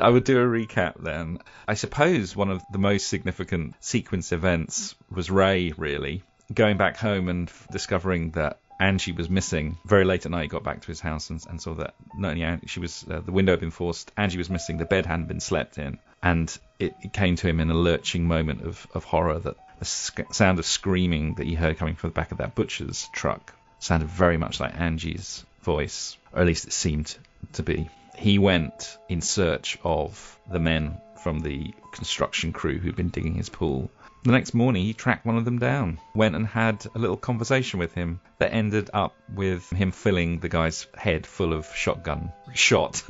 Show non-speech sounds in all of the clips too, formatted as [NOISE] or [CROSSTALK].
I would do a recap then. I suppose one of the most significant sequence events was Ray, really, going back home and f- discovering that Angie was missing. Very late at night, he got back to his house and, and saw that not only she was uh, the window had been forced, Angie was missing, the bed hadn't been slept in, and it, it came to him in a lurching moment of, of horror that the sc- sound of screaming that he heard coming from the back of that butcher's truck sounded very much like Angie's voice, or at least it seemed to be. He went in search of the men from the construction crew who'd been digging his pool. The next morning, he tracked one of them down, went and had a little conversation with him that ended up with him filling the guy's head full of shotgun shot.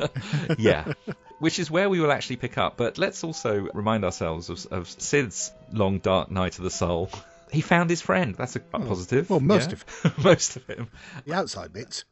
[LAUGHS] yeah. Which is where we will actually pick up. But let's also remind ourselves of, of Sid's long dark night of the soul. He found his friend. That's a hmm. positive. well, most yeah. [LAUGHS] most of him. The outside bits.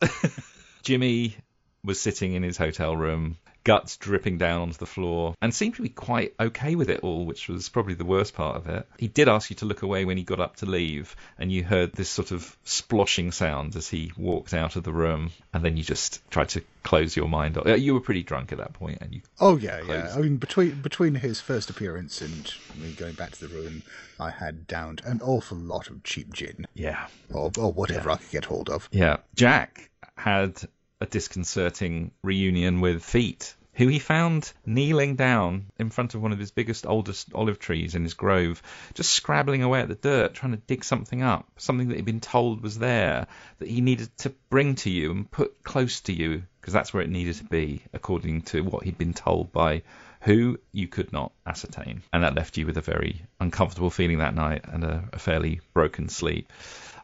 [LAUGHS] Jimmy was sitting in his hotel room, guts dripping down onto the floor, and seemed to be quite okay with it all, which was probably the worst part of it. He did ask you to look away when he got up to leave, and you heard this sort of sploshing sound as he walked out of the room, and then you just tried to close your mind. off. You were pretty drunk at that point, and you Oh yeah, yeah. I mean, between between his first appearance and me going back to the room, I had downed an awful lot of cheap gin yeah or or whatever I could get hold of. Yeah. Jack had a disconcerting reunion with Feet, who he found kneeling down in front of one of his biggest, oldest olive trees in his grove, just scrabbling away at the dirt, trying to dig something up, something that he'd been told was there, that he needed to bring to you and put close to you, because that's where it needed to be, according to what he'd been told by who you could not ascertain. And that left you with a very uncomfortable feeling that night and a, a fairly broken sleep.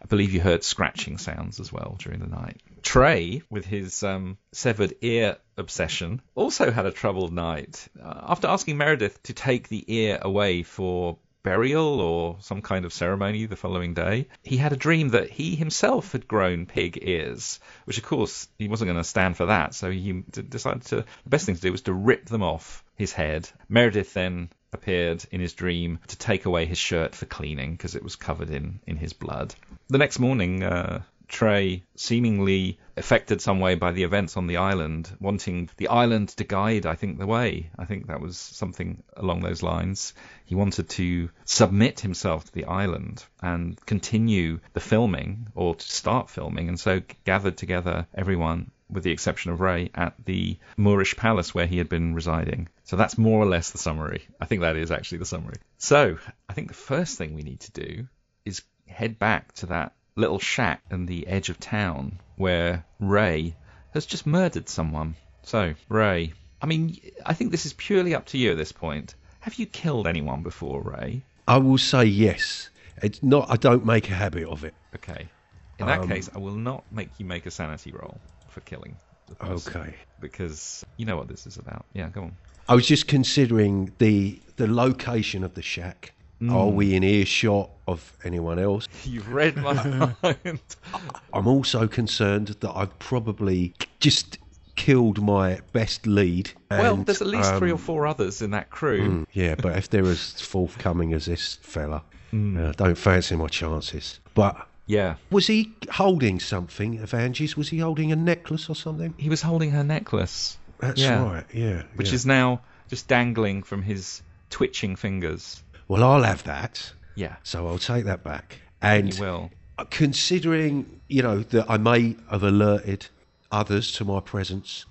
I believe you heard scratching sounds as well during the night. Trey, with his um, severed ear obsession, also had a troubled night. Uh, after asking Meredith to take the ear away for burial or some kind of ceremony the following day, he had a dream that he himself had grown pig ears, which of course he wasn't going to stand for that, so he decided to the best thing to do was to rip them off his head. Meredith then appeared in his dream to take away his shirt for cleaning because it was covered in, in his blood. The next morning, uh, Trey, seemingly affected some way by the events on the island, wanting the island to guide, I think, the way. I think that was something along those lines. He wanted to submit himself to the island and continue the filming, or to start filming, and so gathered together everyone with the exception of Ray, at the Moorish palace where he had been residing. So that's more or less the summary. I think that is actually the summary. So I think the first thing we need to do is head back to that little shack in the edge of town where Ray has just murdered someone. So, Ray, I mean, I think this is purely up to you at this point. Have you killed anyone before, Ray? I will say yes. It's not. I don't make a habit of it. Okay. In that Um, case, I will not make you make a sanity roll for killing. Okay. Because you know what this is about. Yeah, go on. I was just considering the the location of the shack. Are we in earshot of anyone else? [LAUGHS] You've read my [LAUGHS] mind. I'm also concerned that I've probably just killed my best lead. well, there's at least three or um, four others in that crew. Yeah, but if they're as forthcoming as this fella, Hmm. uh, don't fancy my chances. But Yeah. was he holding something of Angie's? Was he holding a necklace or something? He was holding her necklace, That's Yeah. right. Yeah. which yeah. is now just dangling from his twitching fingers. Well, I'll have that. Yeah. So I'll take that back. And You will. considering you know that I may have alerted others to my presence,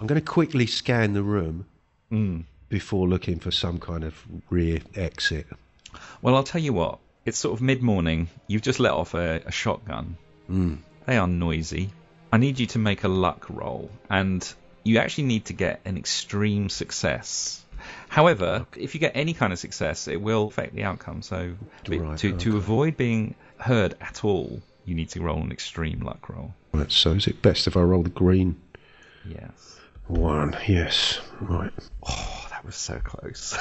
I'm going to quickly scan the room Hmm. before looking for some kind of rear exit. Well, I'll tell you what. It's sort of mid morning. You've just let off a, a shotgun. Mm. They are noisy. I need you to make a luck roll, and you actually need to get an extreme success. However, if you get any kind of success, it will affect the outcome. So, Right, to, to avoid being heard at all, you need to roll an extreme luck roll. Right, so is it best if I roll the green Yes. one? Yes. Right. Oh, that was so close.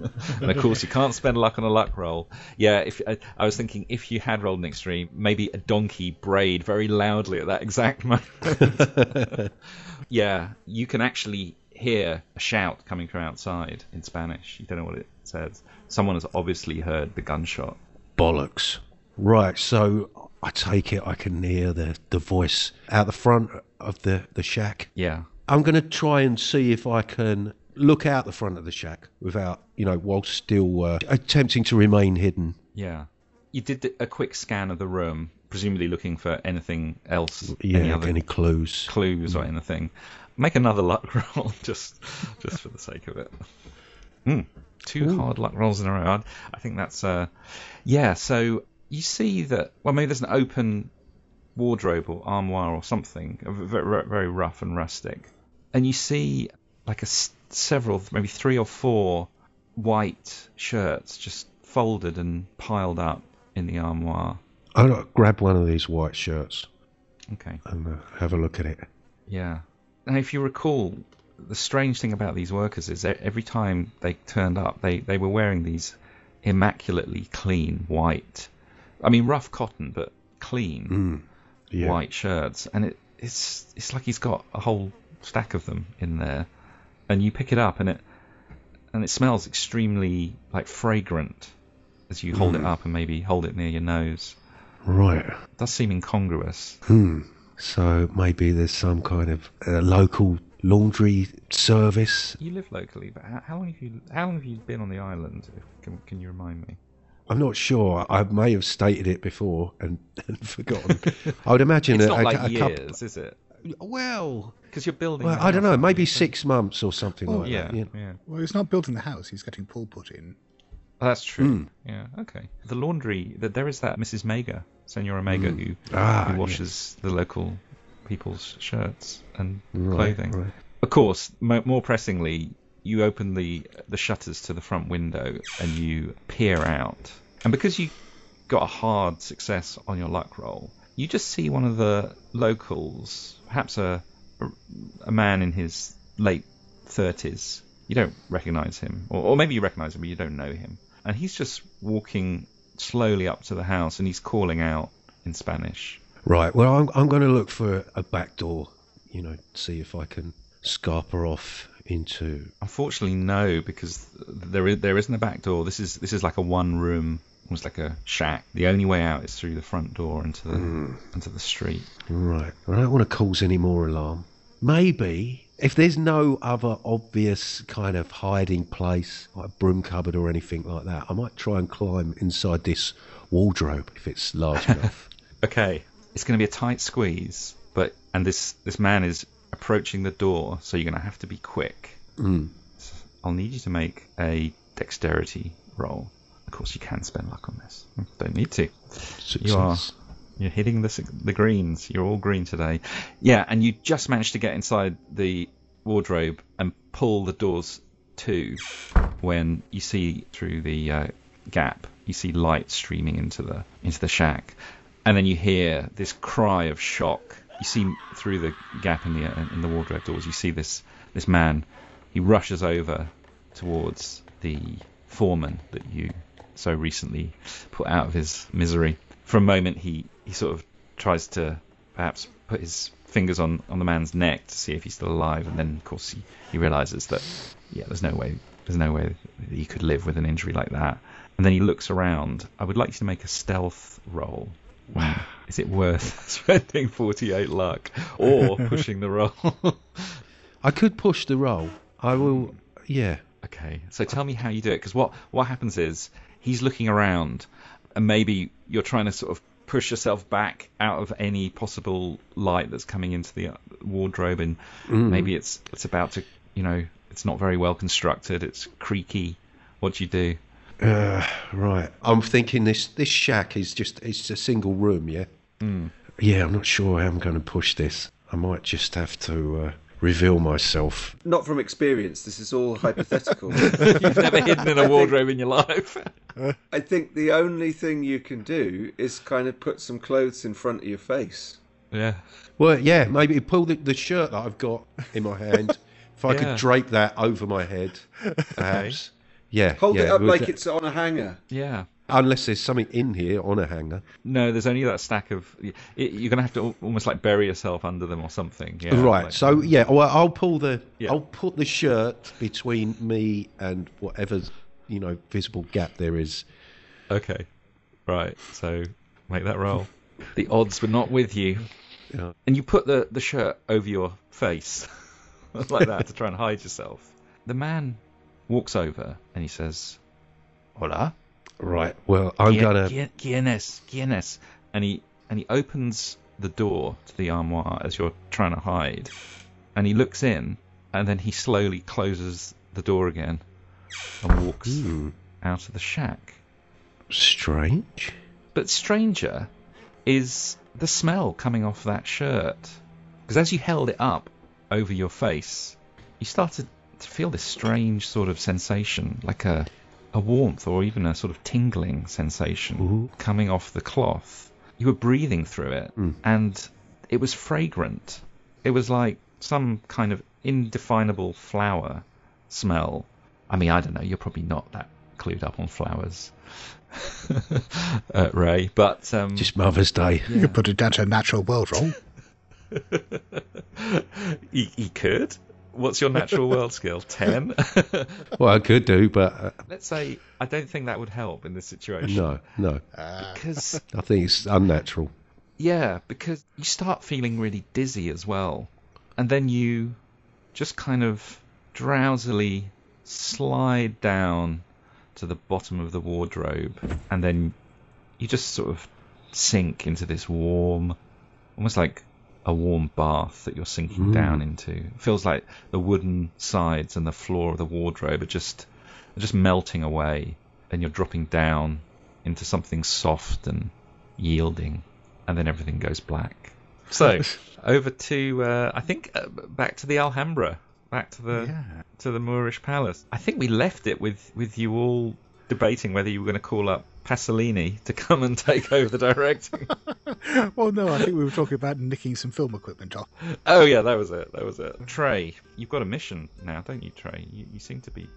[LAUGHS] and of course, you can't spend luck on a luck roll. Yeah, if I, I was thinking, if you had rolled an extreme, maybe a donkey brayed very loudly at that exact [LAUGHS] moment. [LAUGHS] yeah, you can actually hear a shout coming from outside in Spanish. You don't know what it says. Someone has obviously heard the gunshot. Bollocks. Right, so I take it I can hear the, the voice out the front of the, the shack. Yeah. I'm going to try and see if I can look out the front of the shack without, you know, while still uh, attempting to remain hidden. Yeah. You did a quick scan of the room, presumably looking for anything else, Yeah, any any clues? clues or anything. Make another luck [LAUGHS] roll, just just for the sake of it. Mm, two hard luck rolls in a row. I, think that's uh, yeah. So you see that. Well, maybe there's an open wardrobe or armoire or something, very, very rough and rustic, and you see like a several, maybe three or four white shirts just folded and piled up in the armoire. I'll grab one of these white shirts Okay. and uh, have a look at it. Yeah. Now, if you recall, the strange thing about these workers is that every time they turned up, they, they were wearing these immaculately clean white, I mean, rough cotton, but clean hmm. Yeah. white shirts. And it, it's, it's like he's got a whole stack of them in there. And you pick it up and it, and it smells extremely like fragrant as you hold it hmm. up and maybe hold it near your nose. Right. It does seem incongruous. Hmm. So maybe there's some kind of uh, local laundry service. You live locally, but how, how long have you how long have you been on the island? Can, can you remind me? I'm not sure. I may have stated it before and, [LAUGHS] and forgotten. [LAUGHS] I would imagine It's a, not a, like a years, couple. is it? Well, Because you're building. well, I don't know. Maybe you? six months or something Oh, like Yeah, that. you know. yeah. Well, he's not building the house; he's getting pool put in. Oh, that's true. Hmm. Yeah, okay. The laundry. That there is that Mrs. Mega, Senora Mega, who, Ah, who washes the local people's shirts and Right, clothing. right. Of course, mo- more pressingly, you open the the shutters to the front window and you peer out. And because you got a hard success on your luck roll, you just see one of the locals, perhaps a a, a man in his late thirties. You don't recognise him, or, or maybe you recognise him, but you don't know him. And he's just walking slowly up to the house, and he's calling out in Spanish. Right. Well, I'm, I'm going to look for a back door. You know, see if I can scarper off into. Unfortunately, no, because there is there isn't a back door. This is this is like a one room, almost like a shack. The only way out is through the front door into the hmm. into the street. Right. I don't want to cause any more alarm. Maybe if there's no other obvious kind of hiding place, like a broom cupboard or anything like that, I might try and climb inside this wardrobe if it's large [LAUGHS] enough. Okay, it's going to be a tight squeeze, but and this this man is approaching the door, so you're going to have to be quick. Mm. I'll need you to make a dexterity roll. Of course, you can spend luck on this. Don't need to. You are. You're hitting the the greens. You're all green today. Yeah, and you just managed to get inside the wardrobe and pull the doors to when you see through the uh, gap. You see light streaming into the into the shack, and then you hear this cry of shock. You see through the gap in the uh, in the wardrobe doors. You see this this man. He rushes over towards the foreman that you so recently put out of his misery. For a moment, he, he sort of tries to perhaps put his fingers on, on the man's neck to see if he's still alive, and then of course he, he realizes that yeah, there's no way there's no way that he could live with an injury like that. And then he looks around. I would like you to make a stealth roll. Wow. Is it worth [LAUGHS] spending 48 luck or [LAUGHS] pushing the roll? [LAUGHS] I could push the roll. I will. Yeah. Okay, so tell me how you do it, because what what happens is he's looking around, and maybe you're trying to sort of push yourself back out of any possible light that's coming into the uh, wardrobe, and maybe it's it's about to, you know, it's not very well constructed, it's creaky. What do you do? Uh, right. I'm thinking this this shack is just it's a single room. Yeah. Yeah. I'm not sure how I'm going to push this. I might just have to uh, reveal myself. Not from experience. This is all hypothetical. [LAUGHS] You've never [LAUGHS] hidden in a wardrobe in your life. I think the only thing you can do is kind of put some clothes in front of your face. yeah. Well, yeah, maybe pull the, the shirt that I've got in my hand. if I Yeah. could drape that over my head, perhaps. Yeah. Hold yeah, it up with like the- it's on a hanger. Yeah. Unless there's something in here on a hanger. No, there's only that stack of. It, you're gonna have to almost like bury yourself under them or something. Yeah. right. like- so um, yeah, well, I'll pull the Yeah. I'll put the shirt between me and whatever's you know visible gap there is. Okay. Right. So make that roll. the odds were not with you. Yeah. And you put the, the shirt over your face. [LAUGHS] like that to try and hide yourself. The man walks over and he says, "Hola, Right. Well, I'm Qui- gonna. ¿Quién es? And he and he opens the door to the armoire as you're trying to hide, and he looks in, and then he slowly closes the door again and walks Hmm, out of the shack. strange. But stranger is the smell coming off that shirt. Because as you held it up over your face, you started to feel this strange sort of sensation, like a, a warmth or even a sort of tingling sensation Mhm. coming off the cloth. You were breathing through it, Mm. and it was fragrant. It was like some kind of indefinable flower smell. I mean, I don't know, you're probably not that clued up on flowers. [LAUGHS] uh, Ray, but um, Just Mother's Day. You could put it down to a natural world roll. [LAUGHS] he, he could. What's your natural world skill? Ten. [LAUGHS] Well, I could do, but uh, Let's say I don't think that would help in this situation. no, no. because [LAUGHS] I think it's unnatural. yeah, because you start feeling really dizzy as well, and then you just kind of drowsily slide down to the bottom of the wardrobe, and then you just sort of sink into this warm, almost like a warm bath that you're sinking Mm. down into. It feels like the wooden sides and the floor of the wardrobe are just are just melting away, and you're dropping down into something soft and yielding, and then everything goes black. So [LAUGHS] over to uh, I think uh, back to the Alhambra, back to the Yeah. to the Moorish palace. I think we left it with with you all debating whether you were going to call up Pasolini to come and take over the directing. [LAUGHS] well, no, I think we were talking about nicking some film equipment off. oh yeah, that was it. That was it. Trey, you've got a mission now, don't you, Trey? You, you seem to be,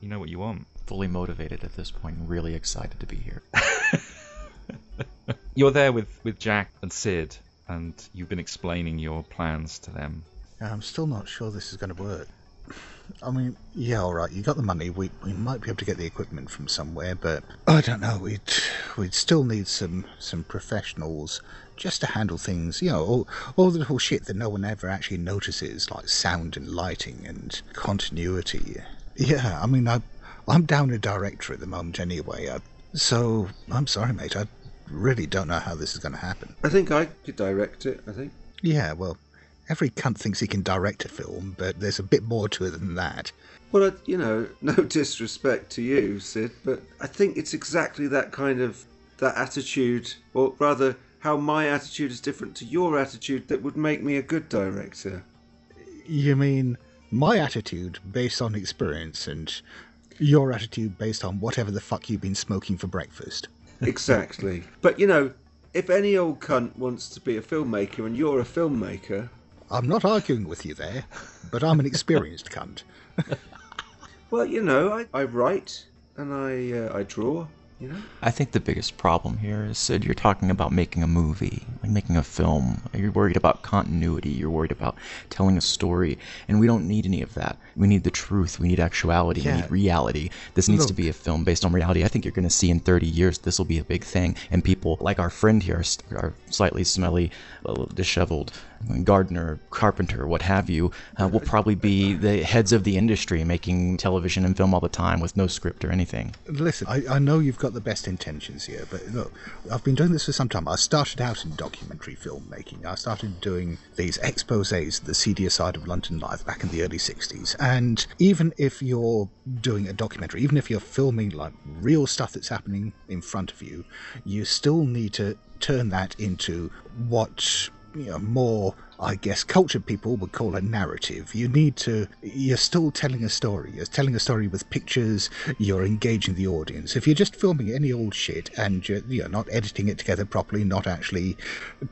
you know what you want. Fully motivated at this point, and really excited to be here. [LAUGHS] You're there with with Jack and Sid, and you've been explaining your plans to them. I'm still not sure this is going to work. I mean, yeah, all right. You got the money. We we might be able to get the equipment from somewhere, but I don't know. We'd we'd still need some some professionals just to handle things. You know, all all the little shit that no one ever actually notices, like sound and lighting and continuity. Yeah, I mean, I I'm down a director at the moment anyway. I, so I'm sorry, mate. I really don't know how this is going to happen. I think I could direct it. I think. Yeah, well, every cunt thinks he can direct a film, but there's a bit more to it than that. Well, I, you know, [LAUGHS] no disrespect to you, Sid, but I think it's exactly that kind of that attitude, or rather, how my attitude is different to your attitude, that would make me a good director. You mean my attitude based on experience and your attitude based on whatever the fuck you've been smoking for breakfast? [LAUGHS] Exactly. but you know, if any old cunt wants to be a filmmaker and you're a filmmaker, I'm not arguing with you there, but I'm an experienced cunt. [LAUGHS] well, you know, I, I write and I uh, I draw. You know. I think the biggest problem here is, Sid, you're talking about making a movie, like making a film. You're worried about continuity. You're worried about telling a story, and we don't need any of that. We need the truth. We need actuality. We need reality. This needs to be a film based on reality. I think you're going to see in 30 years this will be a big thing, and people like our friend here, are- are slightly smelly, a little disheveled gardener, carpenter, what have you, uh, will probably be the heads of the industry, making television and film all the time with no script or anything. Listen, I, I know you've got the best intentions here, but look, I've been doing this for some time. I started out in documentary filmmaking. I started doing these exposés, the seedier side of London life, back in the early 60s. And even if you're doing a documentary, even if you're filming like real stuff that's happening in front of you, you still need to turn that into what you know, more, I guess, cultured people would call a narrative. You need to, you're still telling a story. You're telling a story with pictures, you're engaging the audience. If you're just filming any old shit and you're, you're not editing it together properly, not actually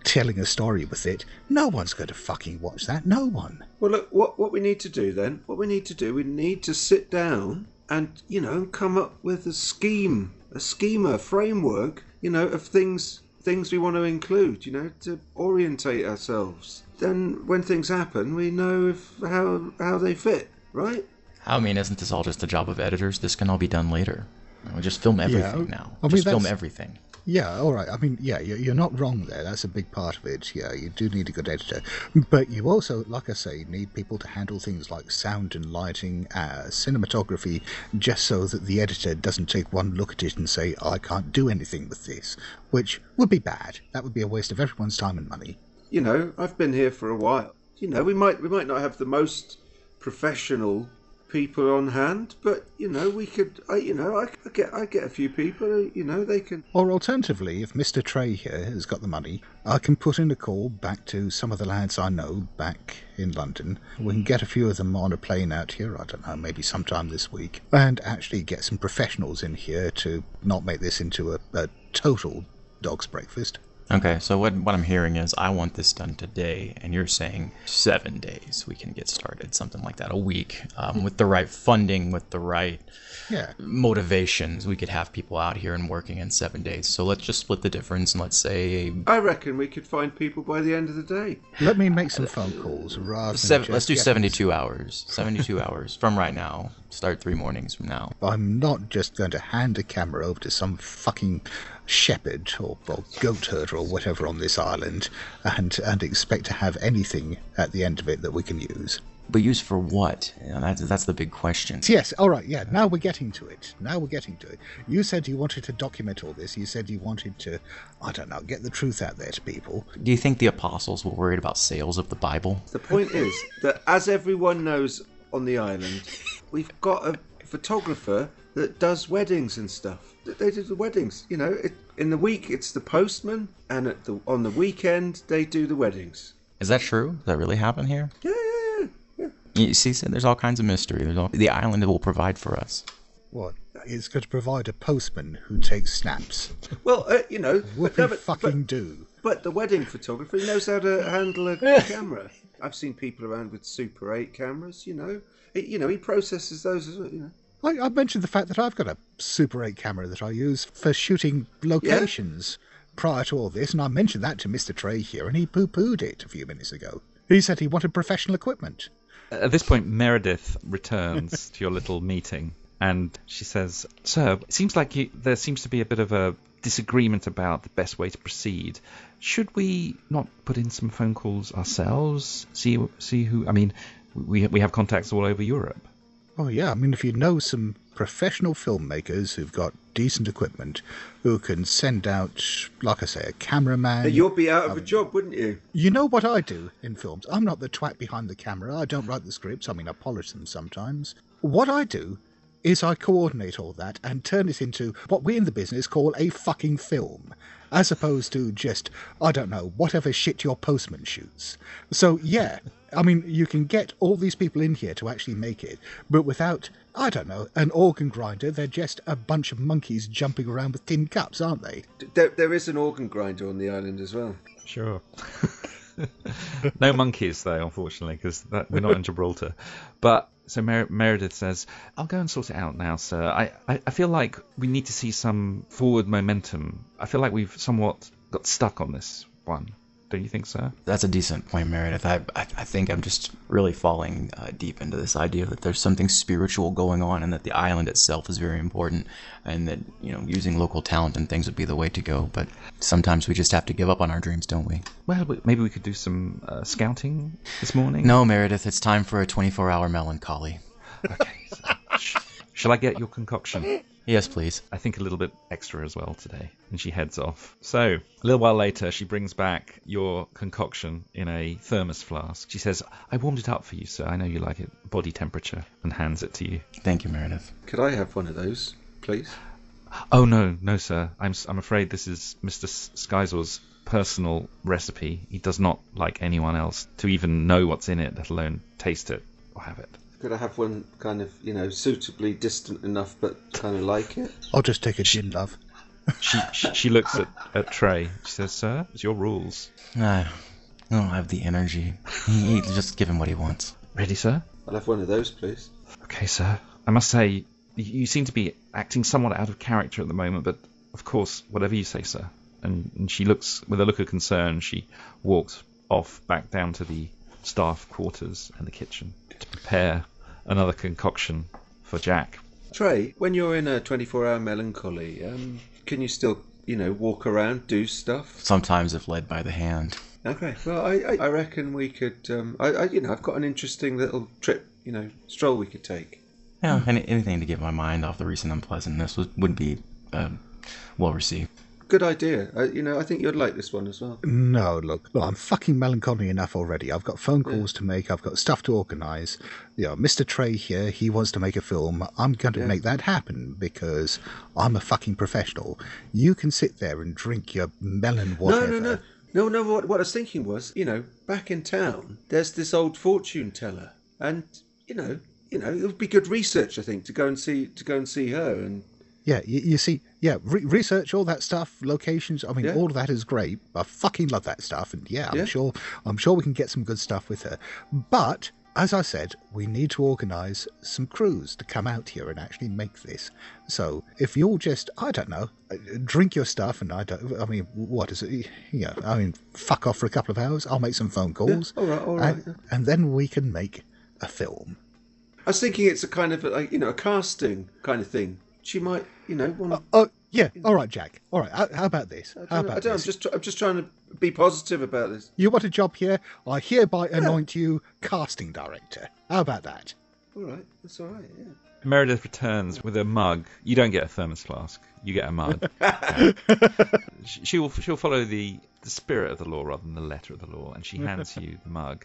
telling a story with it, no one's going to fucking watch that. No one. Well, look, what what we need to do then? What we need to do? We need to sit down and you know come up with a scheme, a schema, framework, you know, of things things we want to include, you know, to orientate ourselves. Then when things happen, we know if how how they fit, right? I mean, isn't this all just a job of editors? This can all be done later. We just film everything now. I mean, just film everything. Yeah, all right. I mean, yeah, you're, not wrong there. That's a big part of it. Yeah, you do need a good editor. But you also, like I say, need people to handle things like sound and lighting, uh, cinematography, just so that the editor doesn't take one look at it and say, I can't do anything with this, which would be bad. That would be a waste of everyone's time and money. You know, I've been here for a while. You know, we might we might not have the most professional people on hand, but you know, we could. I, you know, I, I get I get a few people. Uh, you know, they can. Or alternatively, if Mr. Trey here has got the money, I can put in a call back to some of the lads I know back in London. We can hmm. get a few of them on a plane out here, I don't know, maybe sometime this week, and actually get some professionals in here to not make this into a, a total dog's breakfast. Okay, so what what I'm hearing is I want this done today, and you're saying seven days we can get started, something like that, a week, um, with the right funding, with the right Yeah. motivations, we could have people out here and working in seven days. So let's just split the difference, and let's say I reckon we could find people by the end of the day. Let me make some phone calls rather than seven. just Let's do get- 72 hours. 72 [LAUGHS] hours from right now. Start three mornings from now. I'm not just going to hand a camera over to some fucking shepherd or, or goat herder or whatever on this island and and expect to have anything at the end of it that we can use. But use for what? You know, that's that's the big question. Yes, all right, yeah, now we're getting to it. Now we're getting to it. You said you wanted to document all this. You said you wanted to, I don't know, get the truth out there to people. Do you think the apostles were worried about sales of the Bible? The point is that, as everyone knows on the island, we've got a photographer that does weddings and stuff. They do the weddings. You know, it, in the week it's the postman, and at the on the weekend they do the weddings. Is that true? Does that really happen here? Yeah, yeah, yeah. yeah. You see, so there's all kinds of mystery. There's all, the island will provide for us. What? It's going to provide a postman who takes snaps. Well, uh, you know, but, Whoopie no, but, fucking but, do. but the wedding photographer knows how to handle a [LAUGHS] camera. I've seen people around with Super 8 cameras. You know, it, you know he processes those as well. You know. I, I mentioned the fact that I've got a Super 8 camera that I use for shooting locations prior to all this, and I mentioned that to Mr. Trey here, and he poo pooed it a few minutes ago. He said he wanted professional equipment. At this point, Meredith returns to your little meeting and she says, Sir, it seems like you, there seems to be a bit of a disagreement about the best way to proceed. Should we not put in some phone calls ourselves? See, see who. I mean, we, we have contacts all over Europe. Oh, yeah, I mean, if you know some professional filmmakers who've got decent equipment who can send out, like I say, a cameraman. You'd be out of a um, job, wouldn't you? You know what I do in films? I'm not the twat behind the camera. I don't write the scripts. I mean, I polish them sometimes. What I do is I coordinate all that and turn it into what we in the business call a fucking film, as opposed to just, I don't know, whatever shit your postman shoots. So, yeah, I mean, you can get all these people in here to actually make it, but without, I don't know, an organ grinder, they're just a bunch of monkeys jumping around with tin cups, aren't they? There, there is an organ grinder on the island as well. Sure. [LAUGHS] no monkeys, though, unfortunately, because we're not in Gibraltar. But so Mer- Meredith says, "I'll go and sort it out now, sir. I, I, I feel like we need to see some forward momentum. I feel like we've somewhat got stuck on this one. Don't you think, so? That's a decent point, Meredith. I, I, I think I'm just really falling uh, deep into this idea that there's something spiritual going on and that the island itself is very important and that, you know, using local talent and things would be the way to go. But sometimes we just have to give up on our dreams, don't we? Well, maybe we could do some uh, scouting this morning. No, Meredith, it's time for a 24 hour melancholy. Okay. So, sh- shall I get your concoction? Yes, please. I think a little bit extra as well today. And she heads off. So, a little while later, she brings back your concoction in a thermos flask. She says, I warmed it up for you, sir. I know you like it body temperature, and hands it to you. Thank you, Meredith. Could I have one of those, please? Oh, no, no, sir. I'm, s- I'm afraid this is Mr. S- Scizor's personal recipe. He does not like anyone else to even know what's in it, let alone taste it or have it. Could I have one kind of, you know, suitably distant enough but kind of like it? I'll just take a gin, love. [LAUGHS] She, she, she looks at, at Trey. She says, Sir, it's your rules. No, I don't have the energy. He, he- just give him what he wants. Ready, sir? I'll have one of those, please. Okay, sir. I must say, y- you seem to be acting somewhat out of character at the moment, but of course, whatever you say, sir. And, and she looks, with a look of concern, she walks off back down to the staff quarters and the kitchen to prepare another concoction for Jack. Trey, when you're in a 24 hour melancholy, um, can you still you know, walk around, do stuff. Sometimes if led by the hand. Okay. Well, I, I, I reckon we could. Um, I, I, you know, I've got an interesting little trip. You know, stroll we could take. Yeah, any, anything to get my mind off the recent unpleasantness would, would be uh, well received. Good idea. I, you know, I think you'd like this one as well. No, look, look, I'm fucking melancholy enough already. I've got phone calls to make. I've got stuff to organise. You know, Mr. Trey here, he wants to make a film. I'm going to Yeah. make that happen because I'm a fucking professional. You can sit there and drink your melon whatever. No, no, no, no, no. What, what I was thinking was, you know, back in town, there's this old fortune teller, and you know, you know, it would be good research, I think, to go and see to go and see her. And Yeah, you, you see, yeah, re- research all that stuff, locations. I mean, Yeah. all of that is great. I fucking love that stuff, and yeah, I'm Yeah. sure, I'm sure we can get some good stuff with her. But as I said, we need to organise some crews to come out here and actually make this. So if you'll just, I don't know, drink your stuff, and I don't, I mean, what is it? You know, I mean, fuck off for a couple of hours. I'll make some phone calls, all right, all right, and, yeah. and then we can make a film. I was thinking it's a kind of, a, you know, a casting kind of thing. She might, you know, want to. Oh uh, uh, yeah, all right, Jack. All right, how, how about this? How I about don't know, I'm just, tr- I'm just trying to be positive about this. You want a job here? I hereby anoint you casting director. How about that? All right, that's all right. Yeah. Meredith returns with a mug. You don't get a thermos flask. You get a mug. [LAUGHS] She- she'll she'll follow the the spirit of the law rather than the letter of the law, and she hands you the mug,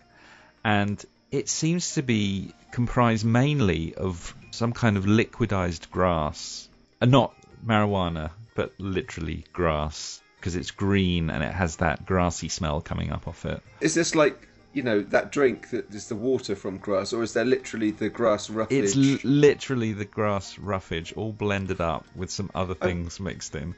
and it seems to be comprised mainly of some kind of liquidized grass, and not marijuana, but literally grass because it's green and it has that grassy smell coming up off it. Is this like, you know, that drink that is the water from grass, or is there literally the grass roughage? It's l- literally the grass roughage all blended up with some other things mixed in.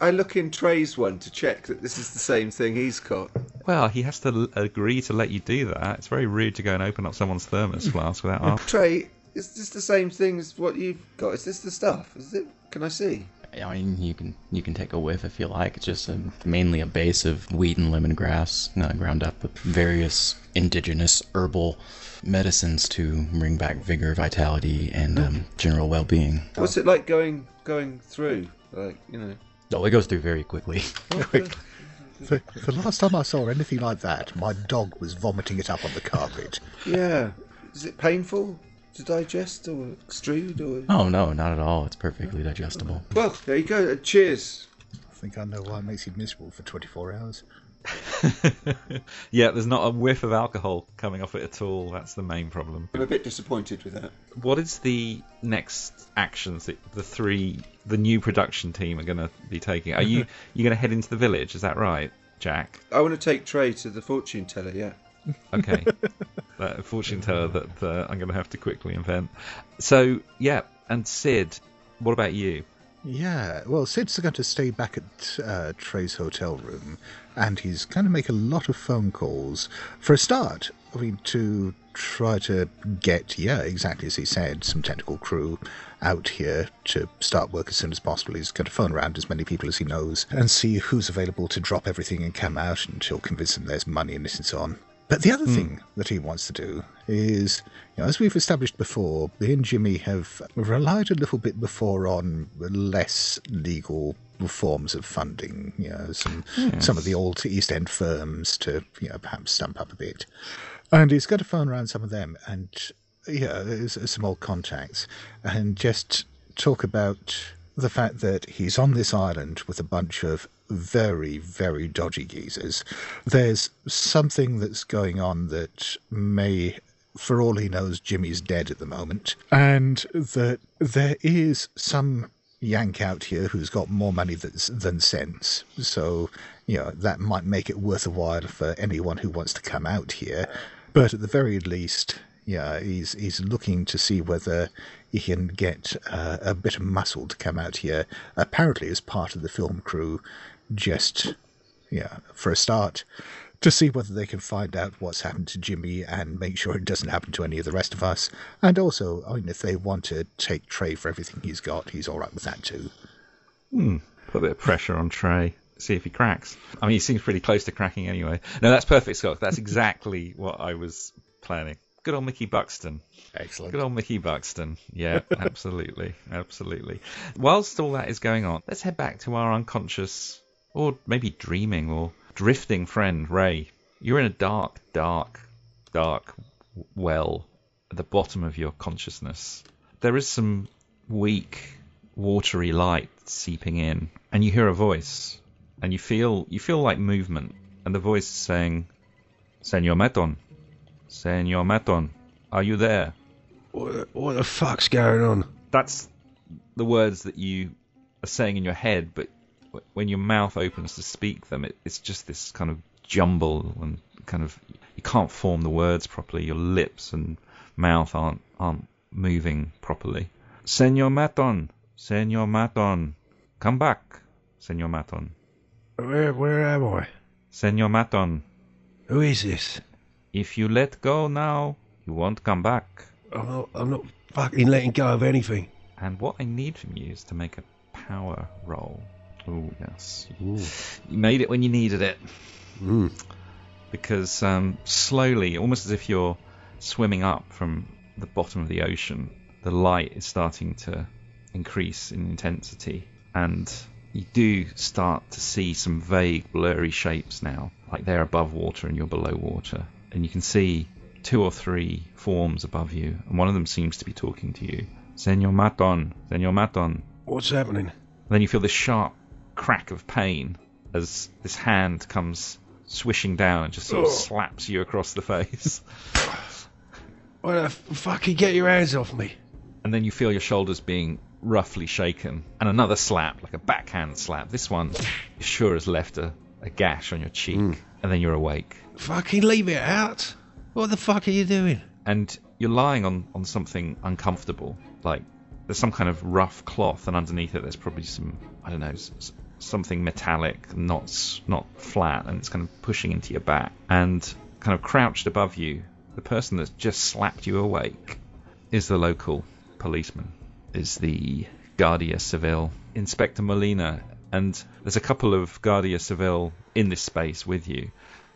I look in Trey's one to check that this is the same thing he's got. Well, he has to l- agree to let you do that. It's very rude to go and open up someone's thermos flask without [LAUGHS] asking. Trey, is this the same thing as what you've got? Is this the stuff? Is it? Can I see? I mean, you can you can take a whiff if you like. It's just a, mainly a base of wheat and lemongrass, uh, ground up with various indigenous herbal medicines to bring back vigor, vitality, and um, general well-being. What's it like going going through? Like, you know. Oh, it goes through very quickly. [LAUGHS] Quick. The, the last time I saw anything like that, my dog was vomiting it up on the carpet. Yeah. Is it painful to digest or extrude or? oh no, not at all. It's perfectly digestible. Well, there you go. Uh, cheers. I think I know why it makes you miserable for 24 hours. [LAUGHS] yeah, there's not a whiff of alcohol coming off it at all. That's the main problem. I'm a bit disappointed with that. What is the next actions that the three, the new production team are going to be taking? Are you you going to head into the village? Is that right, Jack? I want to take Trey to the fortune teller. Yeah. Okay. [LAUGHS] that fortune teller that uh, I'm going to have to quickly invent. So, yeah, and Sid, what about you? Yeah, well, Sid's going to stay back at uh, Trey's hotel room, and he's going to make a lot of phone calls. For a start, I mean, to try to get, yeah, exactly as he said, some technical crew out here to start work as soon as possible. He's going to phone around as many people as he knows and see who's available to drop everything and come out, and he'll convince them there's money in this and so on. But the other hmm. thing that he wants to do is, you know, as we've established before, he and Jimmy have relied a little bit before on less legal forms of funding. You know, some some of the old East End firms to, you know, perhaps stump up a bit. And he's got to phone around some of them and, yeah, there's some old contacts and just talk about the fact that he's on this island with a bunch of very, very dodgy geezers. There's something that's going on that may, for all he knows, Jimmy's dead at the moment, and that there is some yank out here who's got more money than, sense. So, you know, that might make it worth a while for anyone who wants to come out here. But at the very least, yeah, he's he's looking to see whether he can get uh, a bit of muscle to come out here. Apparently, as part of the film crew, just yeah, for a start, to see whether they can find out what's happened to Jimmy and make sure it doesn't happen to any of the rest of us. And also, I mean, if they want to take Trey for everything he's got, he's all right with that too. Hmm. Put a bit of pressure on Trey. See if he cracks. I mean, he seems pretty close to cracking anyway. No, that's perfect, Scott. That's [LAUGHS] exactly what I was planning. Good old Mickey Buxton. Excellent. Good old Mickey Buxton. Yeah, [LAUGHS] absolutely. Absolutely. Whilst all that is going on, let's head back to our unconscious, or maybe dreaming or drifting friend, Ray. You're in a dark, dark, dark well at the bottom of your consciousness. There is some weak, watery light seeping in, and you hear a voice, and you feel you feel like movement, and the voice is saying, Senor Maton, Senor Maton, are you there? What, the- what the fuck's going on? That's the words that you are saying in your head, but when your mouth opens to speak them, it, it's just this kind of jumble and kind of you can't form the words properly. Your lips and mouth aren't aren't moving properly. Senor Maton, Senor Maton, come back, Senor Maton, Where, where am I? Senor Maton. Who is this? If you let go now, you won't come back. I'm not, I'm not fucking letting go of anything. And what I need from you is to make a power roll. Oh yes, you made it when you needed it. Mm. Because um, slowly, almost as if you're swimming up from the bottom of the ocean, the light is starting to increase in intensity, and you do start to see some vague, blurry shapes now, like they're above water and you're below water, and you can see two or three forms above you, and one of them seems to be talking to you. Senor Maton, Senor Maton. What's happening? And Then you feel this sharp crack of pain as this hand comes swishing down and just sort of slaps you across the face. [LAUGHS] Why the fucking get your hands off me? and then you feel your shoulders being roughly shaken, and another slap, like a backhand slap. This one, sure has left a, a gash on your cheek, mm. and then you're awake. Fucking leave it out. What the fuck are you doing? and you're lying on, on something uncomfortable. Like there's some kind of rough cloth, and underneath it there's probably some I don't know something metallic, not not flat, and it's kind of pushing into your back. And kind of crouched above you, the person that's just slapped you awake is the local policeman, is the Guardia Civil, Inspector Molina, and there's a couple of Guardia Civil in this space with you.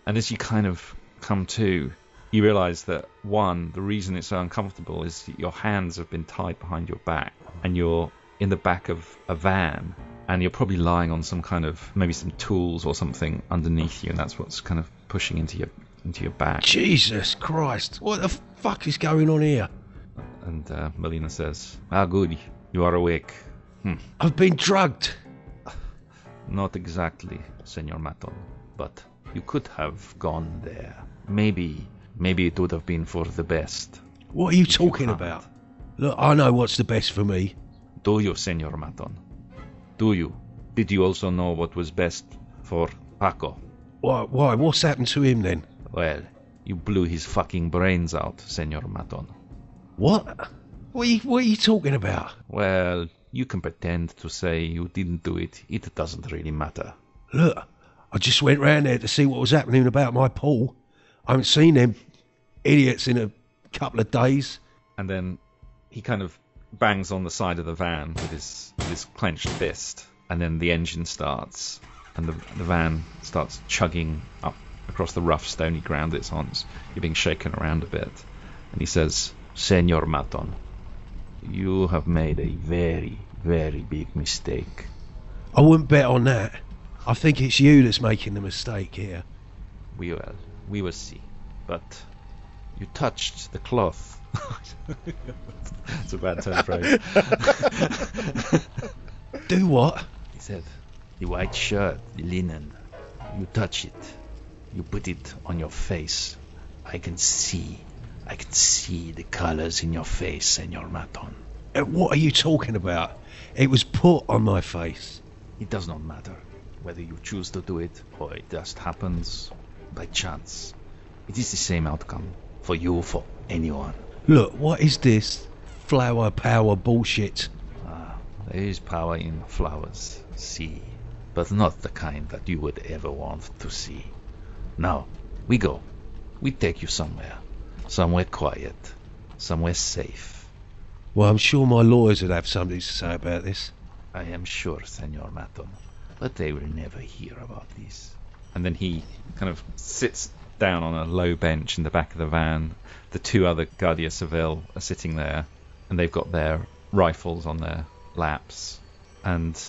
And as you kind of come to, you realize that one, the reason it's so uncomfortable is that your hands have been tied behind your back and you're in the back of a van and you're probably lying on some kind of maybe some tools or something underneath you and that's what's kind of pushing into your into your back. Jesus Christ. What the fuck is going on here? And uh, Molina says, Ah, good, you are awake. I've been drugged. Not exactly, Senor Maton, but you could have gone there. Maybe, maybe it would have been for the best. What are you talking can't. about? Look, I know what's the best for me. Do you, Senor Maton? Do you? Did you also know what was best for Paco? Why? Why? What's happened to him then? Well, you blew his fucking brains out, Senor Maton. What? What are you, what are you talking about? Well, you can pretend to say you didn't do it. It doesn't really matter. Look, I just went round there to see what was happening about my pool. I haven't seen them idiots in a couple of days. And then he kind of bangs on the side of the van with his with his clenched fist, and then the engine starts, and the the van starts chugging up across the rough stony ground it's on. You're being shaken around a bit, and he says, "Senor Maton, you have made a very very big mistake. I wouldn't bet on that. I think it's you that's making the mistake here. We will we will see, but you touched the cloth." [LAUGHS] It's a bad turn phrase. [LAUGHS] Do what? He said, The white shirt, the linen. You touch it. You put it on your face. I can see. I can see the colors in your face, Senor Maton. Uh, What are you talking about? It was put on my face. It does not matter whether you choose to do it or it just happens by chance. It is the same outcome for you, for anyone. Look, what is this flower power bullshit? Ah, there is power in flowers, see, but not the kind that you would ever want to see. Now, we go. We take you somewhere. Somewhere quiet. Somewhere safe. Well, I'm sure my lawyers would have something to say about this. I am sure, Senor Maton. But they will never hear about this. And then he kind of sits down on a low bench in the back of the van. The two other Guardia Civil are sitting there, and they've got their rifles on their laps. And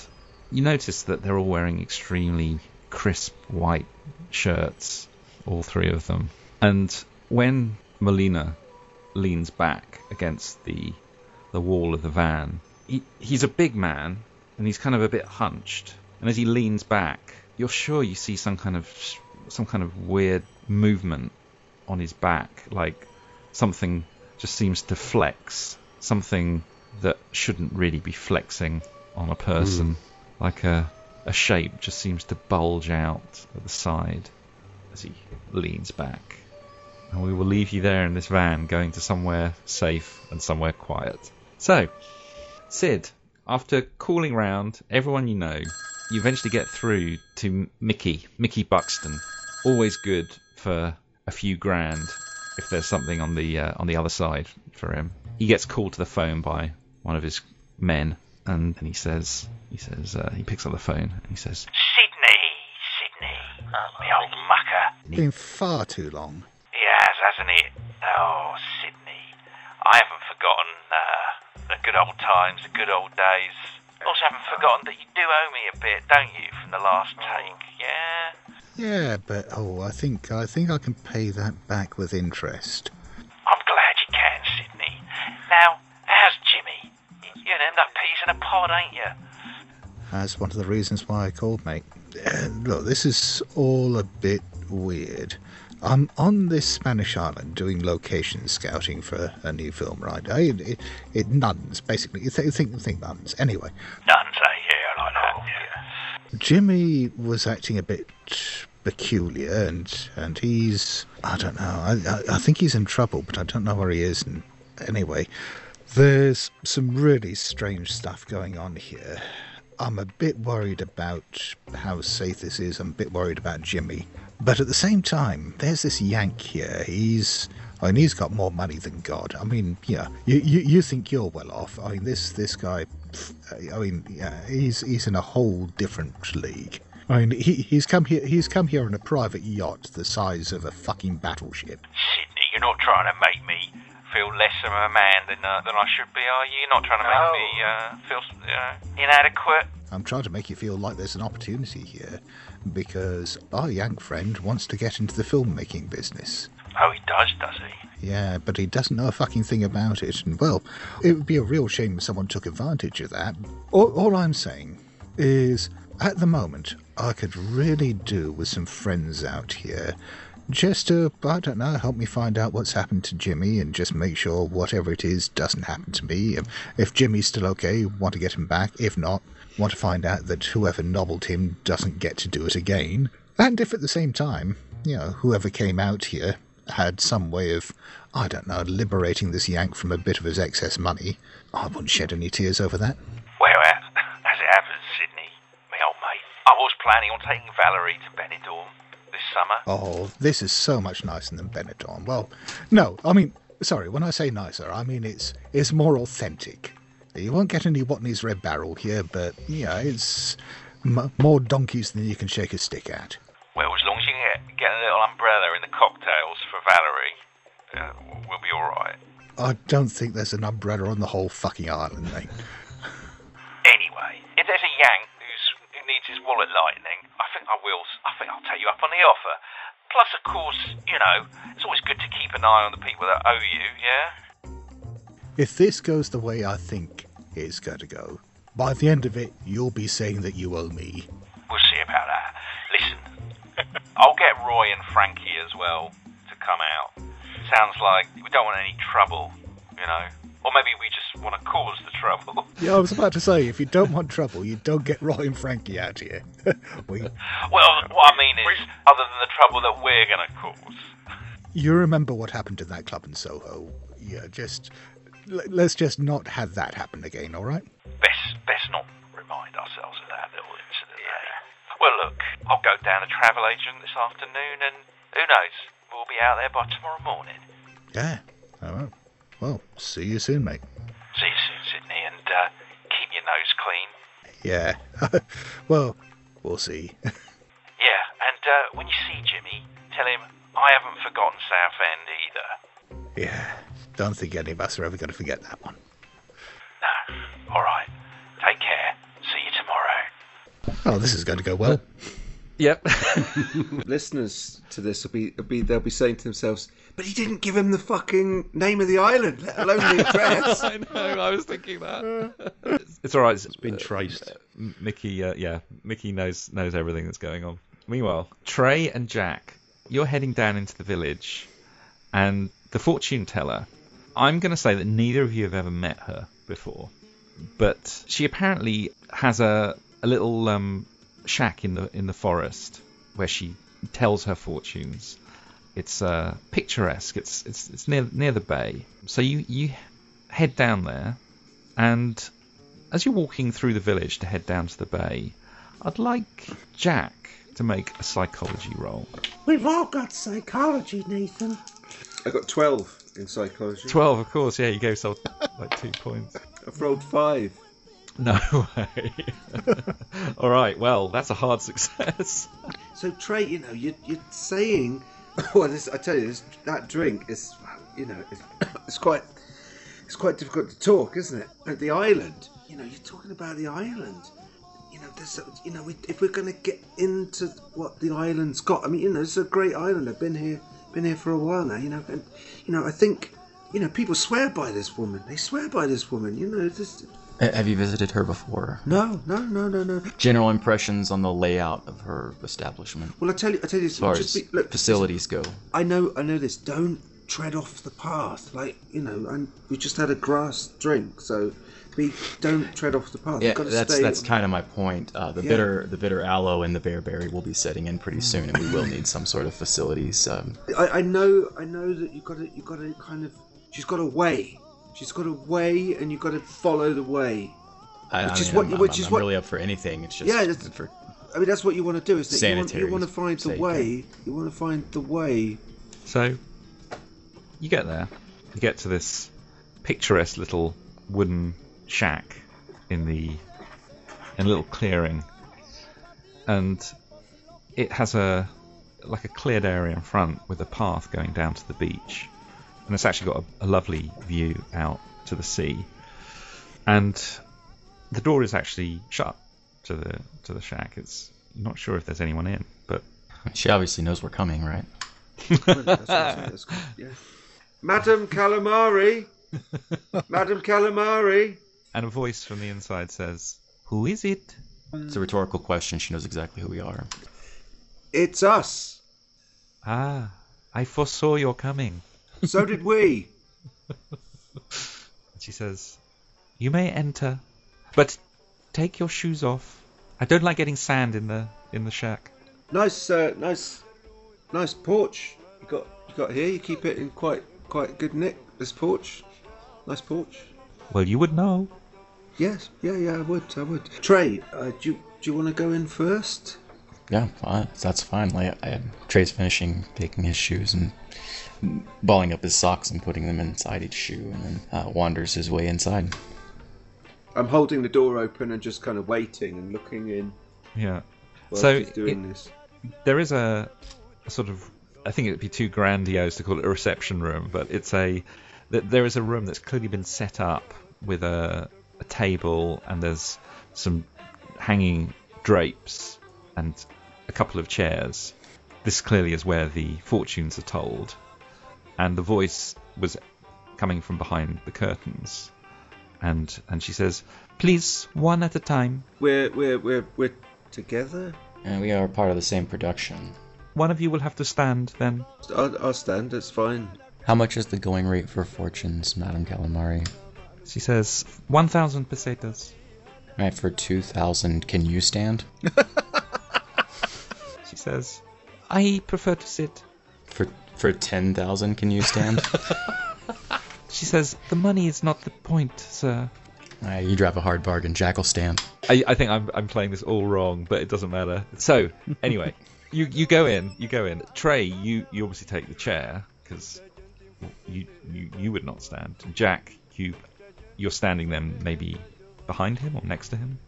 you notice that they're all wearing extremely crisp white shirts, all three of them. And when Molina leans back against the the wall of the van, he, he's a big man and he's kind of a bit hunched. And as he leans back, you're sure you see some kind of some kind of weird movement on his back, like something just seems to flex, something that shouldn't really be flexing on a person, hmm. like a a shape just seems to bulge out at the side as he leans back. And we will leave you there in this van, going to somewhere safe and somewhere quiet. So, Sid, after calling round everyone you know, you eventually get through to Mickey, Mickey Buxton. Always good for a few grand if there's something on the uh, on the other side for him. He gets called to the phone by one of his men, and, and he says he says uh, he picks up the phone and he says, Sydney, Sydney, the old mucker. Been far too long. He has, hasn't it? Oh, Sydney. I haven't forgotten uh, the good old times, the good old days. Also haven't forgotten that you do owe me a bit, don't you, from the last take, yeah? Yeah, but oh, I think I think I can pay that back with interest. I'm glad you can, Sydney. Now, how's Jimmy? You're in that peas in a pod, ain't you? That's one of the reasons why I called, mate. Uh, look, this is all a bit weird. I'm on this Spanish island doing location scouting for a new film, right? I, it, it nuns, basically. You think, think, think nuns. Anyway, Nuns, eh? Yeah, like that, yeah. Jimmy was acting a bit peculiar, and and he's I don't know. I, I I think he's in trouble, but I don't know where he is. And anyway, there's some really strange stuff going on here. I'm a bit worried about how safe this is. I'm a bit worried about Jimmy, but at the same time, there's this Yank here. He's I mean, he's got more money than God. I mean, yeah, you, you, you think you're well off. I mean, this this guy, I mean, yeah, he's he's in a whole different league. I mean, he, he's come here. He's come here on a private yacht the size of a fucking battleship. Sydney, you're not trying to make me feel less of a man than uh, than I should be, are you? You're not trying to make me uh, feel uh, inadequate. I'm trying to make you feel like there's an opportunity here, because our Yank friend wants to get into the filmmaking business. Oh, he does, does he? Yeah, but he doesn't know a fucking thing about it. And, well, it would be a real shame if someone took advantage of that. All, all I'm saying is, at the moment, I could really do with some friends out here. Just to, I don't know, help me find out what's happened to Jimmy and just make sure whatever it is doesn't happen to me. If, if Jimmy's still okay, want to get him back. If not, want to find out that whoever nobbled him doesn't get to do it again. And if at the same time, you know, whoever came out here had some way of, I don't know, liberating this Yank from a bit of his excess money, I wouldn't shed any tears over that. Well, as, as it happens, Sydney, me old mate, I was planning on taking Valerie to Benidorm this summer. Oh, this is so much nicer than Benetton. Well, no, I mean, sorry, when I say nicer, I mean it's it's more authentic. You won't get any Watney's Red Barrel here, but yeah, it's m- more donkeys than you can shake a stick at. Well, as long as you can get, get a little umbrella in the cocktails for Valerie, uh, we'll be all right. I don't think there's an umbrella on the whole fucking island, mate. Anyway, if there's a Yank who's, who needs his wallet lightening, I think I will. I think I'll take you up on the offer. Plus, of course, you know, it's always good to keep an eye on the people that owe you. Yeah. If this goes the way I think it's going to go, by the end of it, you'll be saying that you owe me. We'll see about that. Listen, [LAUGHS] I'll get Roy and Frankie as well to come out. Sounds like we don't want any trouble, you know. Or maybe we just want to cause the trouble. [LAUGHS] Yeah, I was about to say, if you don't want trouble, you don't get Roy and Frankie out here. [LAUGHS] we, Well, what I mean is, other than the trouble that we're going to cause. you remember what happened in that club in Soho? Yeah, just let's just not have that happen again, all right? Best, best not remind ourselves of that little incident. eh? Well, look, I'll go down to travel agent this afternoon, and who knows, we'll be out there by tomorrow morning. Yeah. All right. Well, see you soon, mate. See you soon, Sydney, and uh, keep your nose clean. Yeah. [LAUGHS] well, we'll see. [LAUGHS] Yeah, and uh, when you see Jimmy, tell him I haven't forgotten Southend either. Yeah, don't think any of us are ever going to forget that one. No. All right. Take care. See you tomorrow. Oh, this is going to go well. Yep. [LAUGHS] Listeners to this will be, will be they'll be saying to themselves, "But he didn't give him the fucking name of the island, let alone the address." [LAUGHS] I know. I was thinking that. [LAUGHS] it's all right. It's Been traced. M- Mickey, uh, yeah, Mickey knows knows everything that's going on. Meanwhile, Trey and Jack, you're heading down into the village, and the fortune teller. I'm going to say that neither of you have ever met her before, but she apparently has a a little um, shack in the in the forest where she tells her fortunes. It's uh, picturesque. It's it's it's near near the bay. So you you head down there, and as you're walking through the village to head down to the bay, I'd like Jack to make a psychology roll. We've all got psychology, Nathan. I got twelve in psychology. Twelve, of course. Yeah, you gave yourself like two [LAUGHS] points. I've rolled five. No way. [LAUGHS] All right. Well, that's a hard success. So Trey, you know, you're, you're saying, [COUGHS] well, this, I tell you, this, that drink is, you know, it's, [COUGHS] it's quite, it's quite difficult to talk, isn't it? At the island, you know, you're talking about the island. You know, there's, you know, we, if we're going to get into what the island's got, I mean, you know, it's a great island. I've been here, been here for a while now. You know, and you know, I think, you know, people swear by this woman. They swear by this woman. You know, Uh, Have you visited her before? no, no, no, no, no. General impressions on the layout of her establishment, Well, I tell you, I tell you, as far just as be, look, facilities go. I know, I know this. Don't tread off the path. Like you know, and we just had a grass drink, so we don't tread off the path. Yeah, You've got to that's stay. that's kind of my point. Uh, the Yeah. bitter the bitter aloe and the bearberry will be setting in pretty soon, and we will need some sort of facilities. Um, I, I know, I know that you got to, you got to kind of. She's got a way. She's got a way, and you've got to follow the way. I, Which I is mean, what I'm, you- I'm- which is I'm what- really up for anything. It's just Yeah, that's- for I mean, that's what you want to do. Is that you want, you want to find the sake, way. You want to find the way. So you get there. You get to this picturesque little wooden shack in the in a little clearing, and it has a like a cleared area in front with a path going down to the beach, and it's actually got a, a lovely view out to the sea, and the door is actually shut to the to the shack. It's you're not sure if there's anyone in, but she obviously knows we're coming, right? Well, that's [LAUGHS] what I'm saying, that's good, yeah. Madam Calamari, Madam Calamari. And a voice from the inside says, "Who is it?" It's a rhetorical question. She knows exactly who we are. It's us. Ah, I foresaw your coming. So did we. And she says, You may enter, but take your shoes off. I don't like getting sand in the in the shack. Nice, uh, nice, nice porch you got you got here. You keep it in quite quite good nick. This porch, nice porch. Well, you would know. Yes, yeah, yeah, I would, I would. Trey, uh, do you do you want to go in first? Yeah, fine. that's fine. Like, I, Trey's finishing taking his shoes and balling up his socks and putting them inside each shoe, and then uh, wanders his way inside. I'm holding the door open and just kind of waiting and looking in Yeah. while so she's doing it- this. there is a, a sort of I think it would be too grandiose to call it a reception room, but it's a there is a room that's clearly been set up with a, a table and there's some hanging drapes and a couple of chairs. This clearly is where the fortunes are told, and the voice was coming from behind the curtains, and and she says, "Please, one at a time. We're we're we're we're together. And we are part of the same production. One of you will have to stand then." I'll, I'll stand. It's fine. How much is the going rate for fortunes, Madame Calamari? She says, 1,000 pesetas. Right, for 2,000, can you stand? [LAUGHS] She says, I prefer to sit. For for 10,000, can you stand? [LAUGHS] She says, the money is not the point, sir. uh, you drive a hard bargain. Jack will stand. I, I think I'm, I'm playing this all wrong, but it doesn't matter. So, anyway, you, you go in, you go in. Trey, you, you obviously take the chair, because you, you, you would not stand. Jack, you, you're standing then maybe behind him or next to him.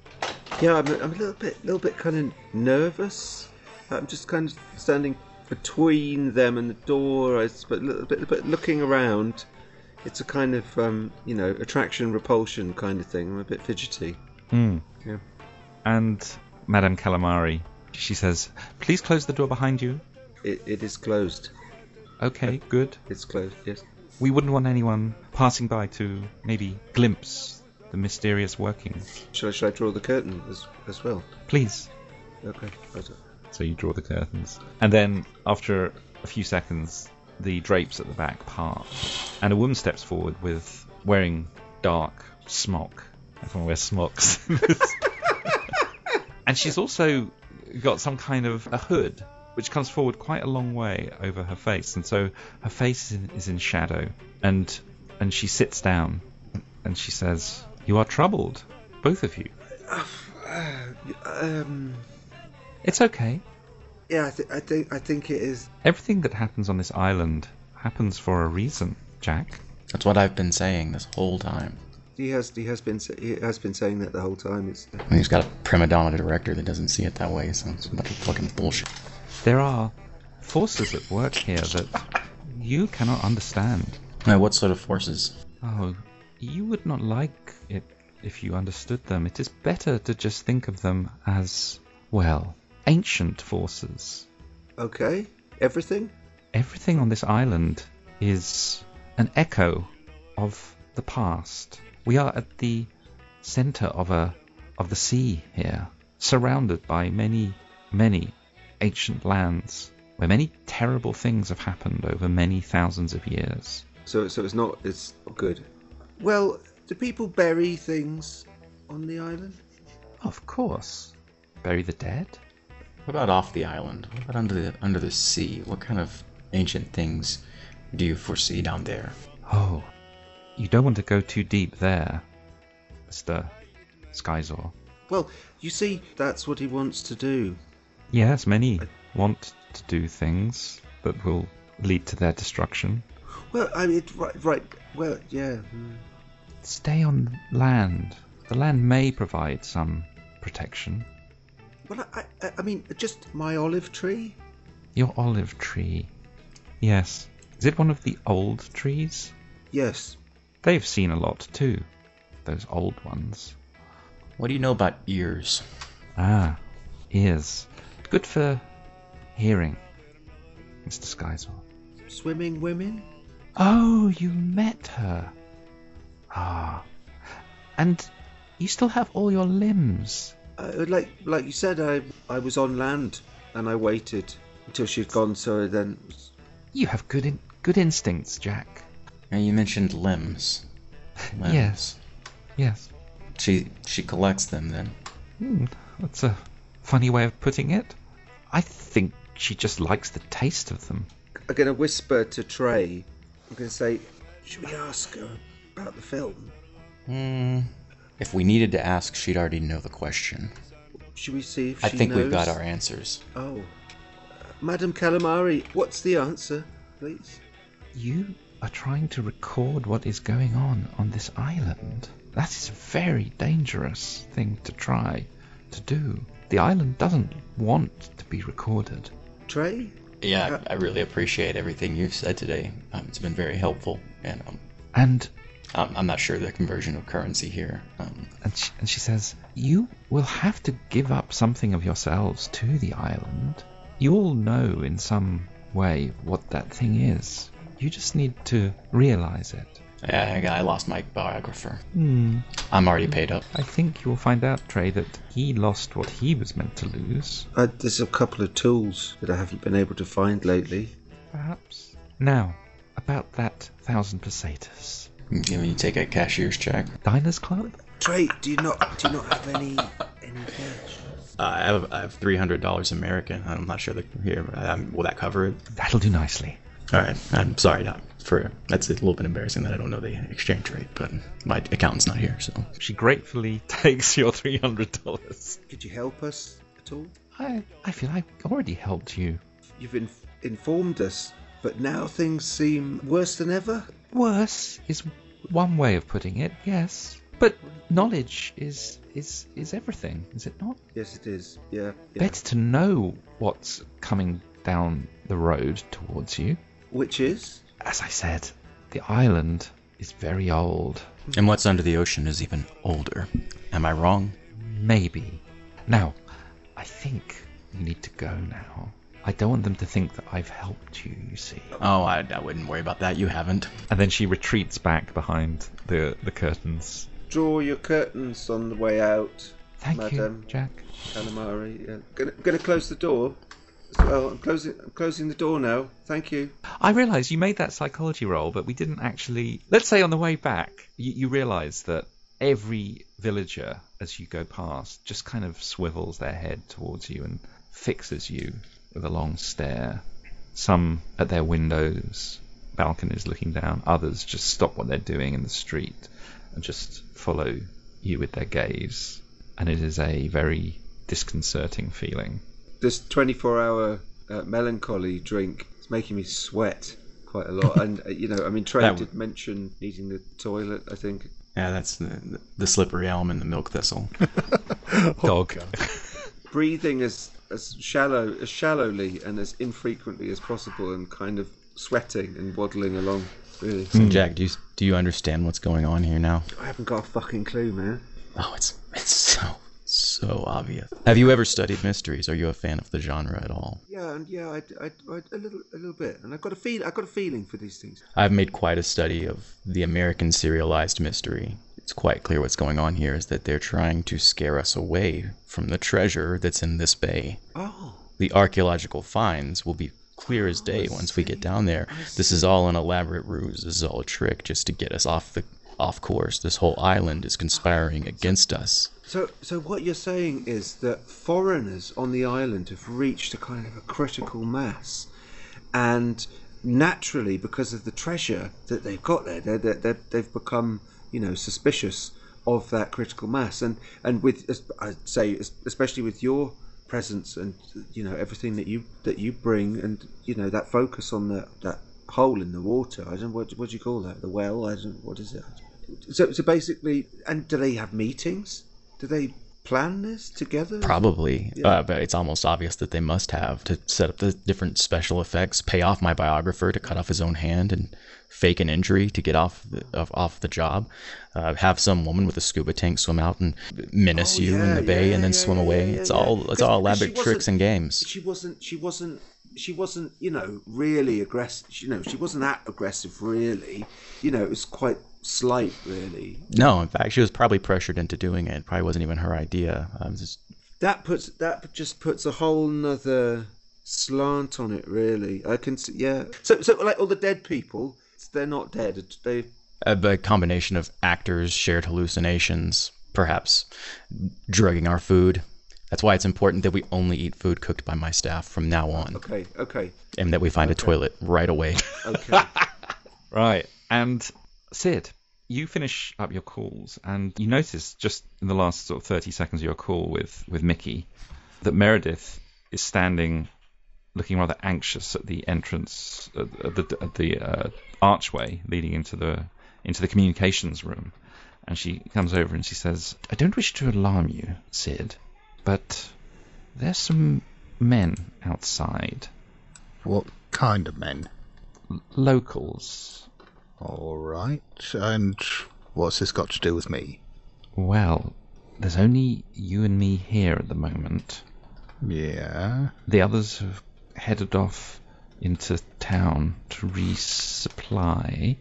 Yeah, I'm, I'm a little bit, little bit kind of nervous. I'm just kind of standing between them and the door. It's, but, but, but looking around, it's a kind of um, you know attraction repulsion kind of thing. I'm a bit fidgety. Hmm. Yeah. And Madame Calamari, she says, "Please close the door behind you." It, it is closed. Okay, good. It's closed. Yes. We wouldn't want anyone passing by to maybe glimpse the mysterious workings. Shall I, shall I draw the curtain as as well? Please. Okay. Right. So you draw the curtains. And then, after a few seconds, the drapes at the back part, and a woman steps forward with wearing dark smock. Everyone wears smocks. [LAUGHS] [LAUGHS] and she's also got some kind of a hood, which comes forward quite a long way over her face, and so her face is in, is in shadow. And and she sits down, and she says, "You are troubled, both of you. Um. It's okay. Yeah. I, th- I think. I think it is. Everything that happens on this island happens for a reason, Jack. That's what I've been saying this whole time. He has. He has been. He has been saying that the whole time. It's. I mean, he's got a prima donna director that doesn't see it that way, so it's a bunch of fucking bullshit. There are forces at work here that you cannot understand. Now, what sort of forces? Oh, you would not like it if you understood them. It is better to just think of them as, well, ancient forces. Okay. Everything. Everything on this island is an echo of the past. We are at the center of a of the sea here, surrounded by many, many ancient lands where many terrible things have happened over many thousands of years. So. So it's not. It's not good. Well, do people bury things on the island? Of course. Bury the dead? What about off the island? What about under the under the sea? What kind of ancient things do you foresee down there? Oh, you don't want to go too deep there, Mr. Scizor. Well, you see, that's what he wants to do. Yes, many want to do things that will lead to their destruction. Well, I mean, right, right. Well, yeah. mm. Stay on land. The land may provide some protection. Well, I, I, I mean, just my olive tree. Your olive tree. Yes. Is it one of the old trees? Yes. They've seen a lot too. Those old ones. What do you know about ears? Ah, ears. Good for hearing, Mr. Scizor. Swimming women. Oh, you met her. Ah. And you still have all your limbs. Uh, like, like you said, I, I was on land and I waited until she'd gone. So then, You have good in- good instincts, Jack. Now, you mentioned limbs. Limbs. [LAUGHS] Yes. Yes. She she collects them then. Hmm, that's a funny way of putting it. I think she just likes the taste of them. I'm gonna whisper to Trey. I'm gonna say, should we ask her about the film? Hmm. If we needed to ask, she'd already know the question. Should we see if I she think knows? we've got our answers. Oh, uh, Madam Calamari, what's the answer, please? You are trying to record what is going on on this island. That is a very dangerous thing to try to do. The island doesn't want to be recorded. Trey? Yeah, I, I really appreciate everything you've said today. Um, it's been very helpful, and um, And I'm, I'm not sure the conversion of currency here. Um, and she, and she says, You will have to give up something of yourselves to the island. You all know in some way what that thing is. You just need to realize it. I, I lost my biographer. Hmm. I'm already paid up. I think you will find out, Trey, that he lost what he was meant to lose. Uh, there's a couple of tools that I haven't been able to find lately. Perhaps. Now, about that thousand pesetas. Can you take a cashier's check? Diners Club? Trey, do you not do you not have any any cash? Uh, I have I have three hundred dollars American. I'm not sure that here. Um, will that cover it? That'll do nicely. All right. I'm sorry. Not for that's a little bit embarrassing that I don't know the exchange rate, but my accountant's not here, so She gratefully [LAUGHS] takes your three hundred dollars. Could you help us at all? I I feel I've already helped you. You've in- informed us, but now things seem worse than ever. Worse is one way of putting it, yes. But knowledge is is is everything, is it not? Yes, it is. Yeah. yeah. Better to know what's coming down the road towards you. Which is? As I said, the island is very old. And what's under the ocean is even older. Am I wrong? Maybe. Now, I think you need to go now. I don't want them to think that I've helped you, you see. Oh, I, I wouldn't worry about that. You haven't. And then she retreats back behind the, the curtains. Draw your curtains on the way out, Thank Madam. you, Jack. Calamari. Yeah. Gonna, gonna close the door. Well, I'm closing. I'm closing the door now. Thank you. I realise you made that psychology roll, but we didn't actually. Let's say on the way back, you, you realise that every villager, as you go past, just kind of swivels their head towards you and fixes you with a long stare. Some at their windows, balconies looking down. Others just stop what they're doing in the street and just follow you with their gaze. And it is a very disconcerting feeling. This 24-hour uh, melancholy drink is making me sweat quite a lot. [LAUGHS] and uh, you know, I mean, Trey That did mention needing the toilet. I think. Yeah, that's the, the slippery elm and the milk thistle. [LAUGHS] Dog. [LAUGHS] breathing as as shallow as shallowly and as infrequently as possible, and kind of sweating and waddling along. Really, So, Jack, do you do you understand what's going on here now? I haven't got a fucking clue, man. Oh, it's it's so so obvious. Have you ever studied mysteries? Are you a fan of the genre at all? Yeah, and yeah, I, I, I, a little, a little bit, and I've got a feel, I've got a feeling for these things. I've made quite a study of the American serialized mystery. It's quite clear what's going on here is that they're trying to scare us away from the treasure that's in this bay. Oh, The archaeological finds will be clear as day oh, once we get down there. This is all an elaborate ruse. This is all a trick just to get us off the off course. This whole island is conspiring against us. So, so what you're saying is that foreigners on the island have reached a kind of a critical mass, and naturally, because of the treasure that they've got there, they're, they're, they've become, you know, suspicious of that critical mass, and and with, I'd say, especially with your presence and you know everything that you that you bring, and you know that focus on the that hole in the water. I don't what what do you call that? The well. I don't. What is it? So so basically, and do they have meetings? Do they plan this together? Probably, Yeah. uh, but it's almost obvious that they must have to set up the different special effects, pay off my biographer to cut off his own hand, and fake an injury to get off the, off, off the job. Uh, have some woman with a scuba tank swim out and menace Oh, you in the bay, yeah, and then swim away. it's all it's all elaborate tricks and games. She wasn't. She wasn't. She wasn't. You know, really aggressive. You know, she wasn't that aggressive. Really. You know, it was quite slight. Really. No, in fact, she was probably pressured into doing it. Probably wasn't even her idea. Um, just, That puts that just puts a whole nother slant on it. Really, I can see. Yeah. So so like all the dead people, they're not dead. They. a, a combination of actors, shared hallucinations, perhaps drugging our food. That's why it's important that we only eat food cooked by my staff from now on, Okay. Okay. and that we find a toilet right away. Okay. [LAUGHS] Right. And Sid, you finish up your calls and you notice just in the last sort of 30 seconds of your call with, with Mickey that Meredith is standing looking rather anxious at the entrance at the, at the uh, archway leading into the into the communications room. And she comes over and she says I don't wish to alarm you Sid but there's some men outside. What kind of men? locals All right. And what's this got to do with me? Well, there's only you and me here at the moment. Yeah. The others have headed off into town to resupply.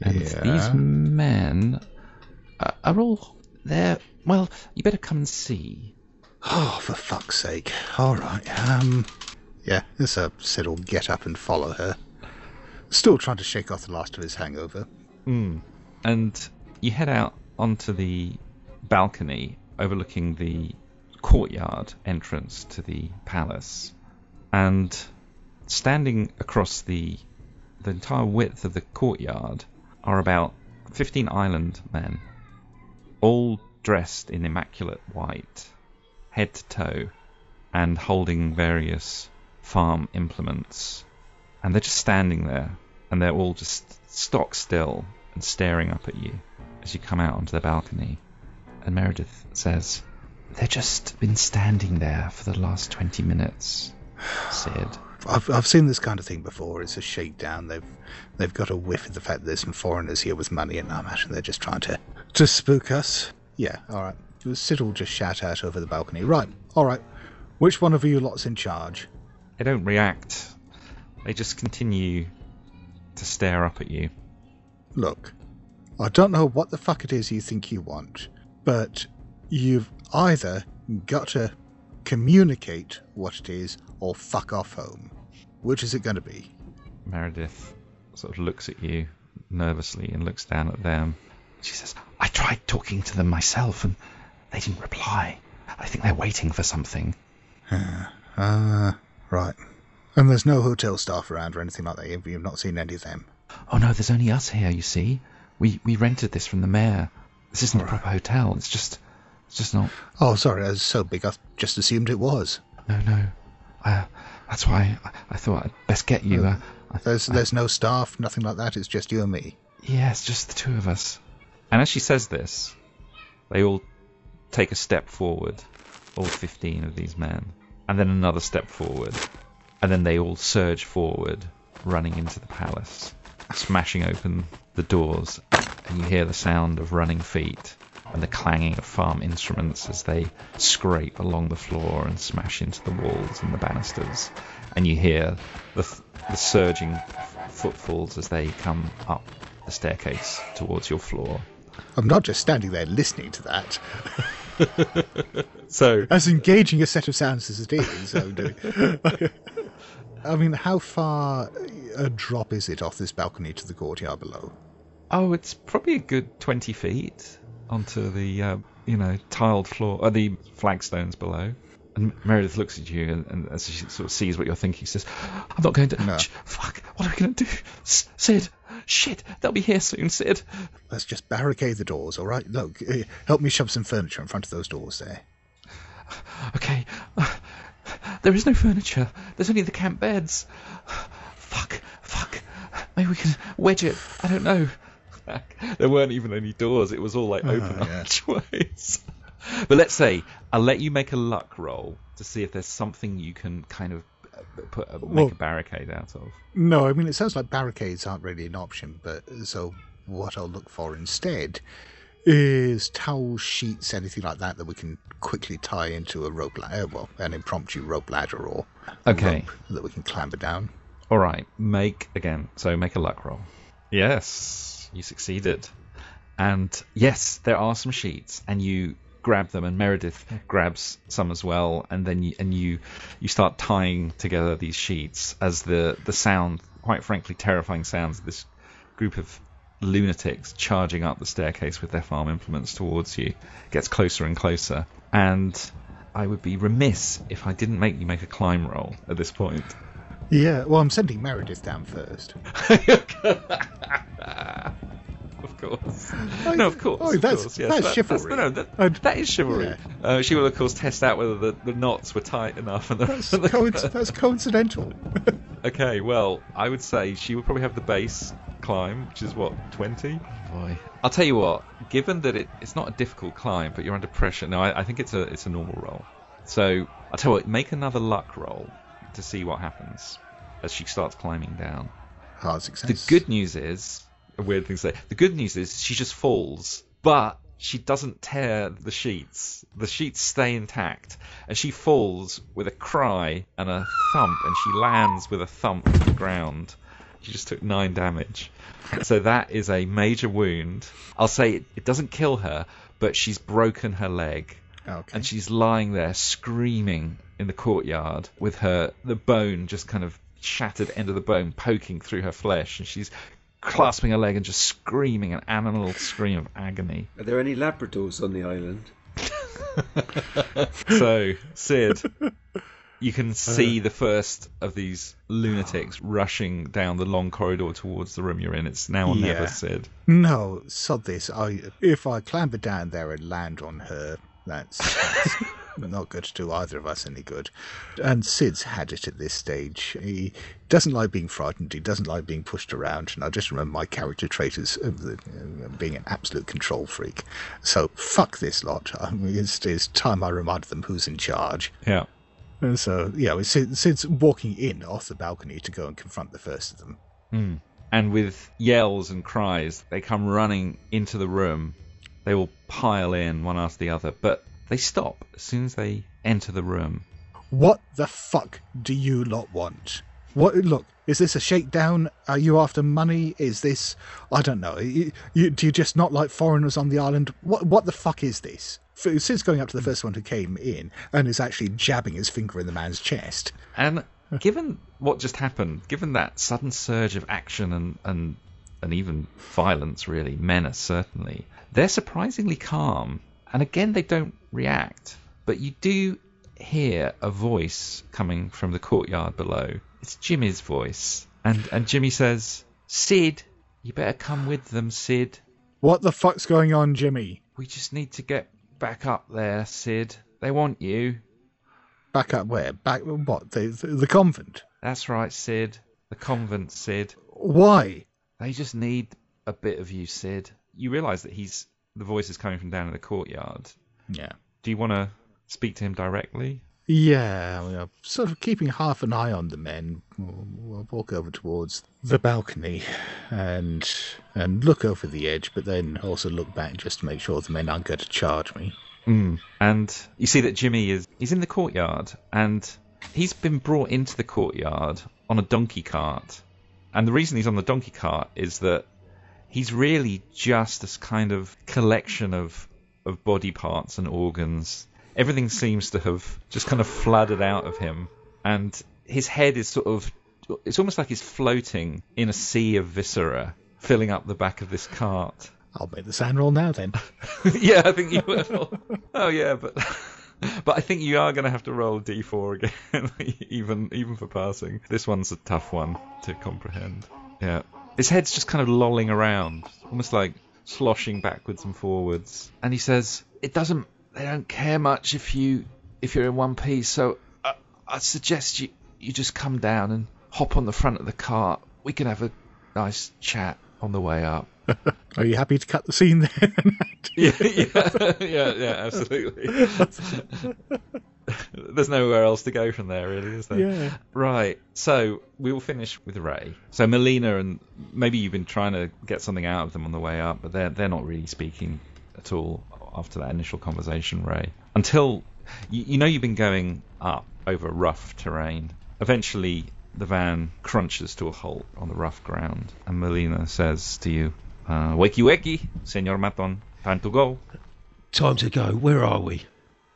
And Yeah. these men are, are all there. Well, you better come and see. Oh, for fuck's sake. All right. Um. Yeah, this uh, Sid will get up and follow her. Still trying to shake off the last of his hangover. Hmm. And you head out onto the balcony overlooking the courtyard entrance to the palace. And standing across the the entire width of the courtyard are about 15 island men, all dressed in immaculate white, head to toe, and holding various farm implements. And they're just standing there, and they're all just stock still and staring up at you as you come out onto the balcony. And Meredith says, They've just been standing there for the last 20 minutes, [SIGHS] Sid. I've, I've seen this kind of thing before. It's a shakedown. They've they've got a whiff of the fact that there's some foreigners here with money, and I imagine they're just trying to to spook us. Yeah, all right. Sid will just shout out over the balcony. Right, all right. Which one of you lot's in charge? They don't react. They just continue to stare up at you. Look, I don't know what the fuck it is you think you want, but you've either got to communicate what it is or fuck off home. Which is it going to be? Meredith sort of looks at you nervously and looks down at them. She says, I tried talking to them myself and they didn't reply. I think they're waiting for something. [SIGHS] Ah, right. And there's no hotel staff around or anything like that. You've you've not seen any of them. Oh no, there's only us here, you see. We we rented this from the mayor. This isn't a proper hotel. It's just it's just not Oh, sorry, it's so big. I just assumed it was. no no. I, that's why I, I thought I'd best get you. Uh, I, There's there's no staff, nothing like that. It's just you and me. Yeah, it's just the two of us. And as she says this, they all take a step forward, all 15 of these men, and then another step forward, and then they all surge forward, running into the palace, smashing open the doors, and you hear the sound of running feet and the clanging of farm instruments as they scrape along the floor and smash into the walls and the banisters, and you hear the, the surging f- footfalls as they come up the staircase towards your floor. I'm not just standing there listening to that. [LAUGHS] So As engaging a set of sounds as it is, I'm doing. [LAUGHS] I mean, how far a drop is it off this balcony to the courtyard below? Oh, it's probably a good 20 feet onto the, uh, you know, tiled floor, or the flagstones below. And Meredith looks at you, and, and as she sort of sees what you're thinking, says, I'm not going to. No. Sh- fuck, what are we going to do? S- Sid, shit, they'll be here soon, Sid. Let's just barricade the doors, all right? Look, uh, help me shove some furniture in front of those doors there. Okay, there is no furniture, there's only the camp beds. Fuck, fuck, maybe we can wedge it, I don't know. There weren't even any doors, it was all like open yeah. archways. [LAUGHS] But let's say I'll let you make a luck roll to see if there's something you can kind of uh, put a, make Well- a barricade out of. No, I mean, it sounds like barricades aren't really an option, but so what I'll look for instead is towel sheets, anything like that, that we can quickly tie into a rope ladder, well, an impromptu rope ladder or Okay. rope that we can clamber down. All right, make again. So make a luck roll. Yes, you succeeded. And yes, there are some sheets, and you grab them, and Meredith grabs some as well, and then you, and you you start tying together these sheets as the the sound, quite frankly, terrifying sounds of this group of lunatics charging up the staircase with their farm implements towards you gets closer and closer. And I would be remiss if I didn't make you make a climb roll at this point. Yeah, well, I'm sending Meredith down first. [LAUGHS] [LAUGHS] Of course. No, of course. oh, of that's- course, yes. that's That- chivalry. no, no, that, that is chivalry. yeah. Uh, she will, of course, test out whether the, the knots were tight enough. And the, That's, the- coinc- that's coincidental. [LAUGHS] okay, well, I would say she would probably have the base climb, which is what, 20? Boy. I'll tell you what, given that it, it's not a difficult climb, but you're under pressure, no, I, I think it's a it's a normal roll. So I'll tell you what, make another luck roll to see what happens as she starts climbing down. Hard The good news is a weird thing to say. The good news is she just falls, but she doesn't tear the sheets. The sheets stay intact, and she falls with a cry and a thump, and she lands with a thump to the ground. She just took nine damage. So that is a major wound. I'll say it, it doesn't kill her, but she's broken her leg Okay. and she's lying there screaming in the courtyard with her the bone just kind of shattered end of the bone poking through her flesh and she's clasping her leg and just screaming an animal scream of agony Are there any Labradors on the island? [LAUGHS] so sid you can see the first of these lunatics rushing down the long corridor towards the room you're in it's now or never Yeah. sid No, sod this. I if I clamber down there and land on her, that's, that's not going to do either of us any good. And Sid's had it at this stage. He doesn't like being frightened. He doesn't like being pushed around. And I just remember my character trait as uh, being an absolute control freak. So fuck this lot. I mean, it's, it's time I reminded them who's in charge. yeah And so, yeah, Sid, Sid's walking in off the balcony to go and confront the first of them. And with yells and cries, they come running into the room. They will pile in one after the other, but they stop as soon as they enter the room. What the fuck do you lot want? What? Look, is this a shakedown? Are you after money? Is this? I don't know. You, you, do you just not like foreigners on the island? What? What the fuck is this? Sid's going up to the first one who came in and is actually jabbing his finger in the man's chest. And [LAUGHS] given what just happened, given that sudden surge of action and, and and even violence, really, menace certainly, they're surprisingly calm. And again, they don't react. But you do hear a voice coming from the courtyard below. It's Jimmy's voice. And and Jimmy says, Sid, you better come with them, Sid. What the fuck's going on, Jimmy? We just need to get back up there, Sid. They want you. Back up where? Back what? The the, the convent? That's right, Sid. The convent, Sid. Why? They just need a bit of you, Sid. You realise that he's the voice is coming from down in the courtyard. Yeah. Do you want to speak to him directly? Yeah, we are sort of keeping half an eye on the men. We'll walk over towards the balcony and and look over the edge, but then also look back just to make sure the men aren't going to charge me. Mm. And you see that Jimmy is he's in the courtyard and he's been brought into the courtyard on a donkey cart. And the reason he's on the donkey cart is that he's really just this kind of collection of of body parts and organs. Everything seems to have just kind of flooded out of him and his head is sort of it's almost like he's floating in a sea of viscera filling up the back of this cart. I'll make the SAN roll now then. [LAUGHS] yeah, I think you will. oh yeah, but but I think you are going to have to roll d4 again, [LAUGHS] even even for passing. This one's a tough one to comprehend. Yeah, his head's just kind of lolling around, almost like sloshing backwards and forwards. And he says, "It doesn't. They don't care much if you if you're in one piece. So I, I suggest you you just come down and hop on the front of the cart. We can have a nice chat on the way up." [LAUGHS] Are you happy to cut the scene there? [LAUGHS] yeah, yeah, yeah, yeah, absolutely. [LAUGHS] [LAUGHS] There's nowhere else to go from there, really, is there? Yeah. Right. So we will finish with Ray. So Molina and maybe you've been trying to get something out of them on the way up, but they're they're not really speaking at all after that initial conversation, Ray. Until you, you know you've been going up over rough terrain. Eventually, the van crunches to a halt on the rough ground, and Molina says to you, uh, "Wakey, wakey, Senor Maton, time to go." Time to go. Where are we?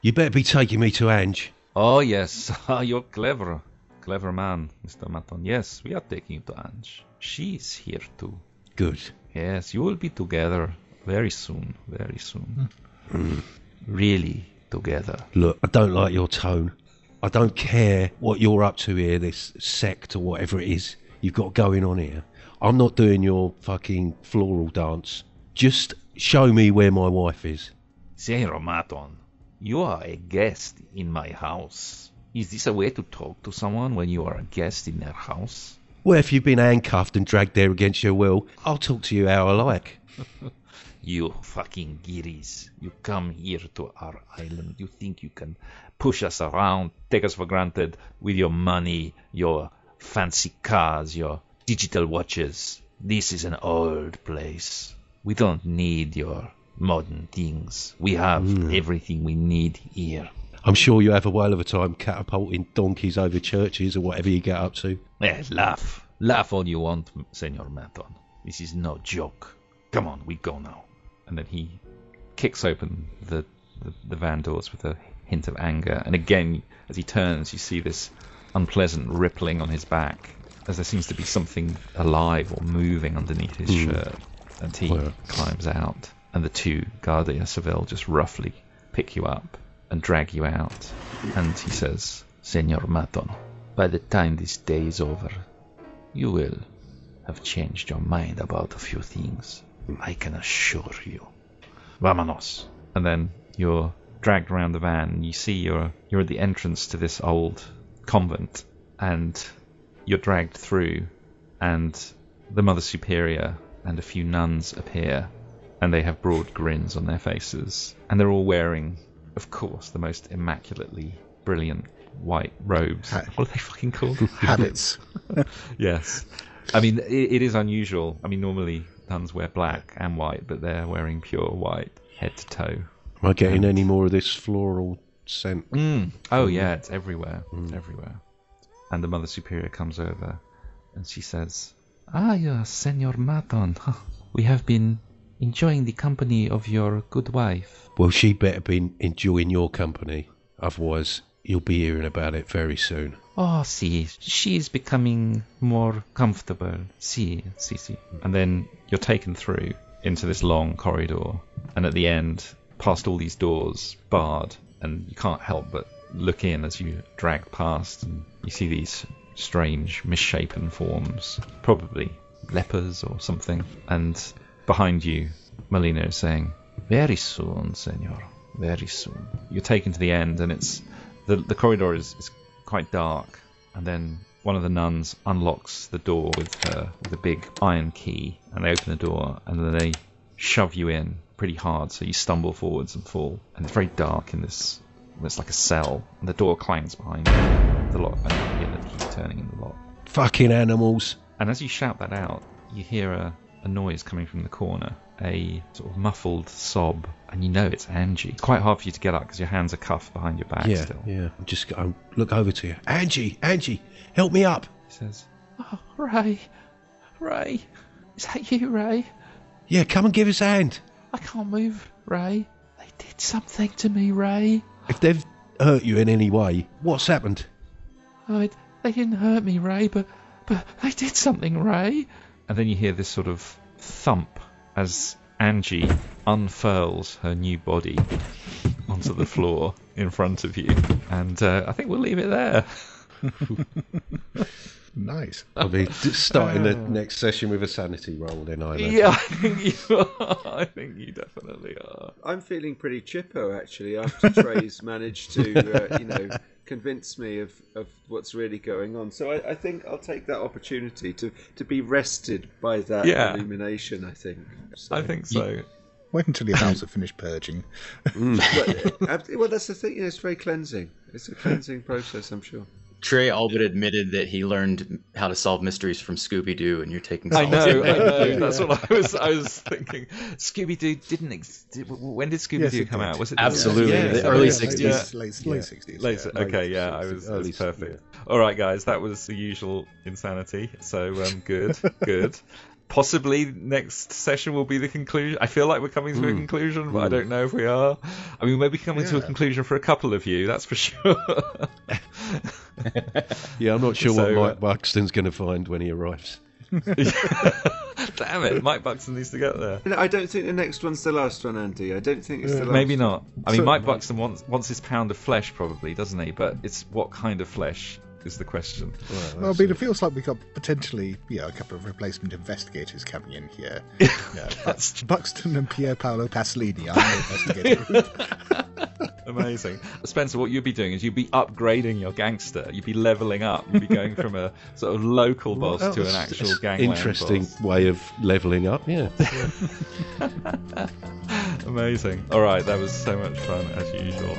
You better be taking me to Ange. Oh yes, [LAUGHS] ah, you're clever, clever man, Mr. Maton. Yes, we are taking you to Ange. She's here too. Good. Yes, you will be together very soon, very soon. Hmm. Hmm. Really together. Look, I don't like your tone. I don't care what you're up to here, this sect or whatever it is you've got going on here. I'm not doing your fucking floral dance. Just show me where my wife is. Senor Maton, you are a guest in my house. Is this a way to talk to someone when you are a guest in their house? Well, if you've been handcuffed and dragged there against your will, I'll talk to you how I like. [LAUGHS] You fucking guiris. You come here to our island. You think you can push us around, take us for granted with your money, your fancy cars, your digital watches. This is an old place. We don't need your modern things. We have everything we need here. I'm sure you have a whale of a time catapulting donkeys over churches or whatever you get up to. Eh, laugh. Laugh all you want, Senor Maton. This is no joke. Come on, we go now. And then he kicks open the, the, the van doors with a hint of anger. And again, as he turns, you see this unpleasant rippling on his back, as there seems to be something alive or moving underneath his shirt. And he climbs out. And the two Guardia Civil just roughly pick you up and drag you out. And he says, Senor Maton, by the time this day is over, you will have changed your mind about a few things. I can assure you. Vamonos. And then you're dragged around the van. You see you're you're at the entrance to this old convent, and you're dragged through, and the Mother Superior and a few nuns appear, and they have broad grins on their faces, and they're all wearing, of course, the most immaculately brilliant white robes. Ha- What are they fucking called? [LAUGHS] Habits. [LAUGHS] yes. I mean, it, it is unusual. I mean, normally nuns wear black and white, but they're wearing pure white, head to toe. Am I getting any more of this floral scent? Mm. Oh yeah, it's everywhere. It's everywhere. And the Mother Superior comes over, and she says, "Ah, yeah, Senor Maton, [LAUGHS] we have been enjoying the company of your good wife." Well, she better be enjoying your company. Otherwise, you'll be hearing about it very soon. Oh, see, she is becoming more comfortable. See, see, see. And then you're taken through into this long corridor, and at the end, past all these doors, barred, and you can't help but look in as you drag past, and you see these strange, misshapen forms, probably lepers or something. And behind you, Molina is saying, "Very soon, Senor. Very soon." You're taken to the end, and it's the the corridor is, is quite dark, and then one of the nuns unlocks the door with her with a big iron key, and they open the door, and then they shove you in pretty hard, so you stumble forwards and fall, and it's very dark in this. It's like a cell, and the door clangs behind you. The lock, and you hear the key turning in the lock. Fucking animals. And as you shout that out, you hear a, a noise coming from the corner, a sort of muffled sob, and you know it's Angie. It's quite hard for you to get up because your hands are cuffed behind your back Yeah, still. yeah. Just go look over to you. Angie, Angie, help me up. He says, Oh, Ray, Ray, is that you, Ray? Yeah, come and give us a hand. I can't move, Ray. They did something to me, Ray. If they've hurt you in any way, what's happened? Oh, it, they didn't hurt me, Ray, but but they did something, Ray. And then you hear this sort of thump as Angie unfurls her new body onto the floor in front of you. And uh, I think we'll leave it there. [LAUGHS] Nice. I'll be starting the next session with a sanity roll then, I imagine. Yeah, I think you are. I think you definitely are. I'm feeling pretty chipper actually after Trey's managed to, uh, you know, convince me of, of what's really going on. So I, I think I'll take that opportunity to, to be rested by that Yeah. illumination. I think. So, I think so. Wait until your house have finished purging. [LAUGHS] But, uh, well, that's the thing. You know, it's very cleansing. It's a cleansing process. I'm sure. Trey all but admitted that he learned how to solve mysteries from Scooby Doo, and you're taking. I know, I in [LAUGHS] that. know. That's what I was. I was thinking. Scooby Doo didn't. Ex- did, when did Scooby Doo it come did. out? Was it Absolutely, Yeah, the yeah, early '60s. yeah. Late, late, Yeah. late 60s. Yeah. okay, yeah, I was. That Early was perfect. yeah. All right, guys, that was the usual insanity. So um, good, good. [LAUGHS] Possibly next session will be the conclusion. I feel like we're coming to a conclusion, but I don't know if we are. I mean, we may be coming to a conclusion for a couple of you, that's for sure. [LAUGHS] Yeah, I'm not sure So, what uh, Mike Buxton's going to find when he arrives. [LAUGHS] Damn it, Mike Buxton needs to get there. I don't think the next one's the last one, Andy. I don't think it's the last. Maybe not. I mean, So- Mike Buxton wants wants his pound of flesh, probably, doesn't he? But it's what kind of flesh is the question. Well, I mean, it feels like we've got potentially, you know, a couple of replacement investigators coming in here. [LAUGHS] Yeah, That's Buxton and Pier Paolo Pasolini are the investigator. [LAUGHS] Amazing. Spencer, what you'd be doing is you'd be upgrading your gangster. You'd be leveling up. You'd be going from a sort of local boss Well, to an actual that's gangland Interesting boss. way of leveling up, yeah. [LAUGHS] Amazing. All right, that was so much fun as usual.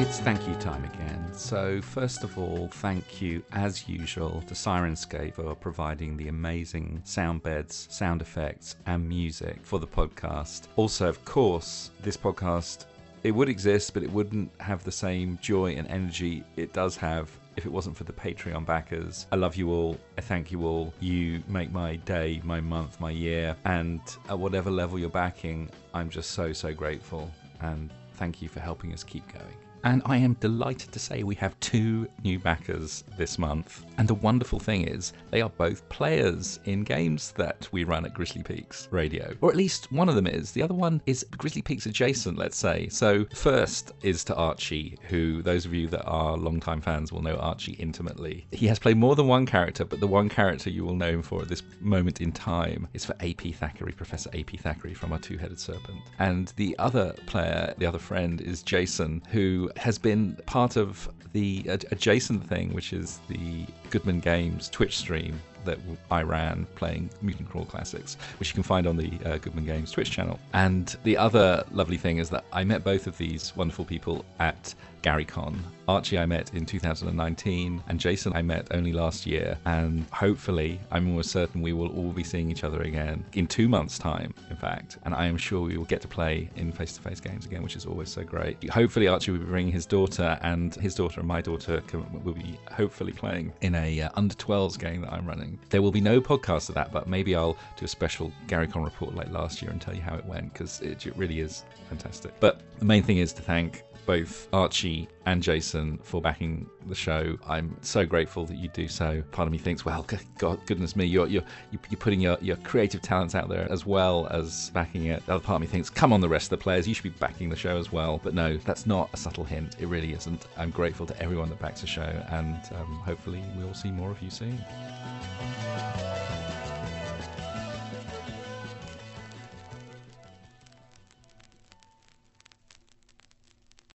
It's thank you time again. So, first of all, thank you, as usual, to Syrinscape for providing the amazing sound beds, sound effects, and music for the podcast. Also, of course, this podcast it would exist, but it wouldn't have the same joy and energy it does have if it wasn't for the Patreon backers. I love you all. I thank you all. You make my day, my month, my year, and at whatever level you're backing, I'm just so, so grateful. And thank you for helping us keep going. And I am delighted to say we have two new backers this month. And the wonderful thing is, they are both players in games that we run at Grizzly Peaks Radio. Or at least one of them is. The other one is Grizzly Peaks adjacent, let's say. So, first is to Archie, who those of you that are longtime fans will know Archie intimately. He has played more than one character, but the one character you will know him for at this moment in time is for AP Thackeray, Professor AP Thackeray from Our Two Headed Serpent. And the other player, the other friend, is Jason, who has been part of the ad- adjacent thing, which is the Goodman Games Twitch stream that I ran playing Mutant Crawl Classics, which you can find on the uh, Goodman Games Twitch channel. And the other lovely thing is that I met both of these wonderful people at GaryCon. Archie I met in 2019, and Jason I met only last year. And hopefully, I'm almost certain we will all be seeing each other again in two months' time, in fact. And I am sure we will get to play in face to face games again, which is always so great. Hopefully, Archie will be bringing his daughter, and his daughter and my daughter can, will be hopefully playing in a uh, under 12s game that I'm running. There will be no podcast of that, but maybe I'll do a special GaryCon report like last year and tell you how it went because it really is fantastic. But the main thing is to thank both Archie and Jason for backing the show. I'm so grateful that you do so. Part of me thinks, well, God, goodness me, you're you're you're putting your, your creative talents out there as well as backing it. The other part of me thinks, come on, the rest of the players, you should be backing the show as well. But no, that's not a subtle hint. It really isn't. I'm grateful to everyone that backs the show, and um, hopefully we'll see more of you soon.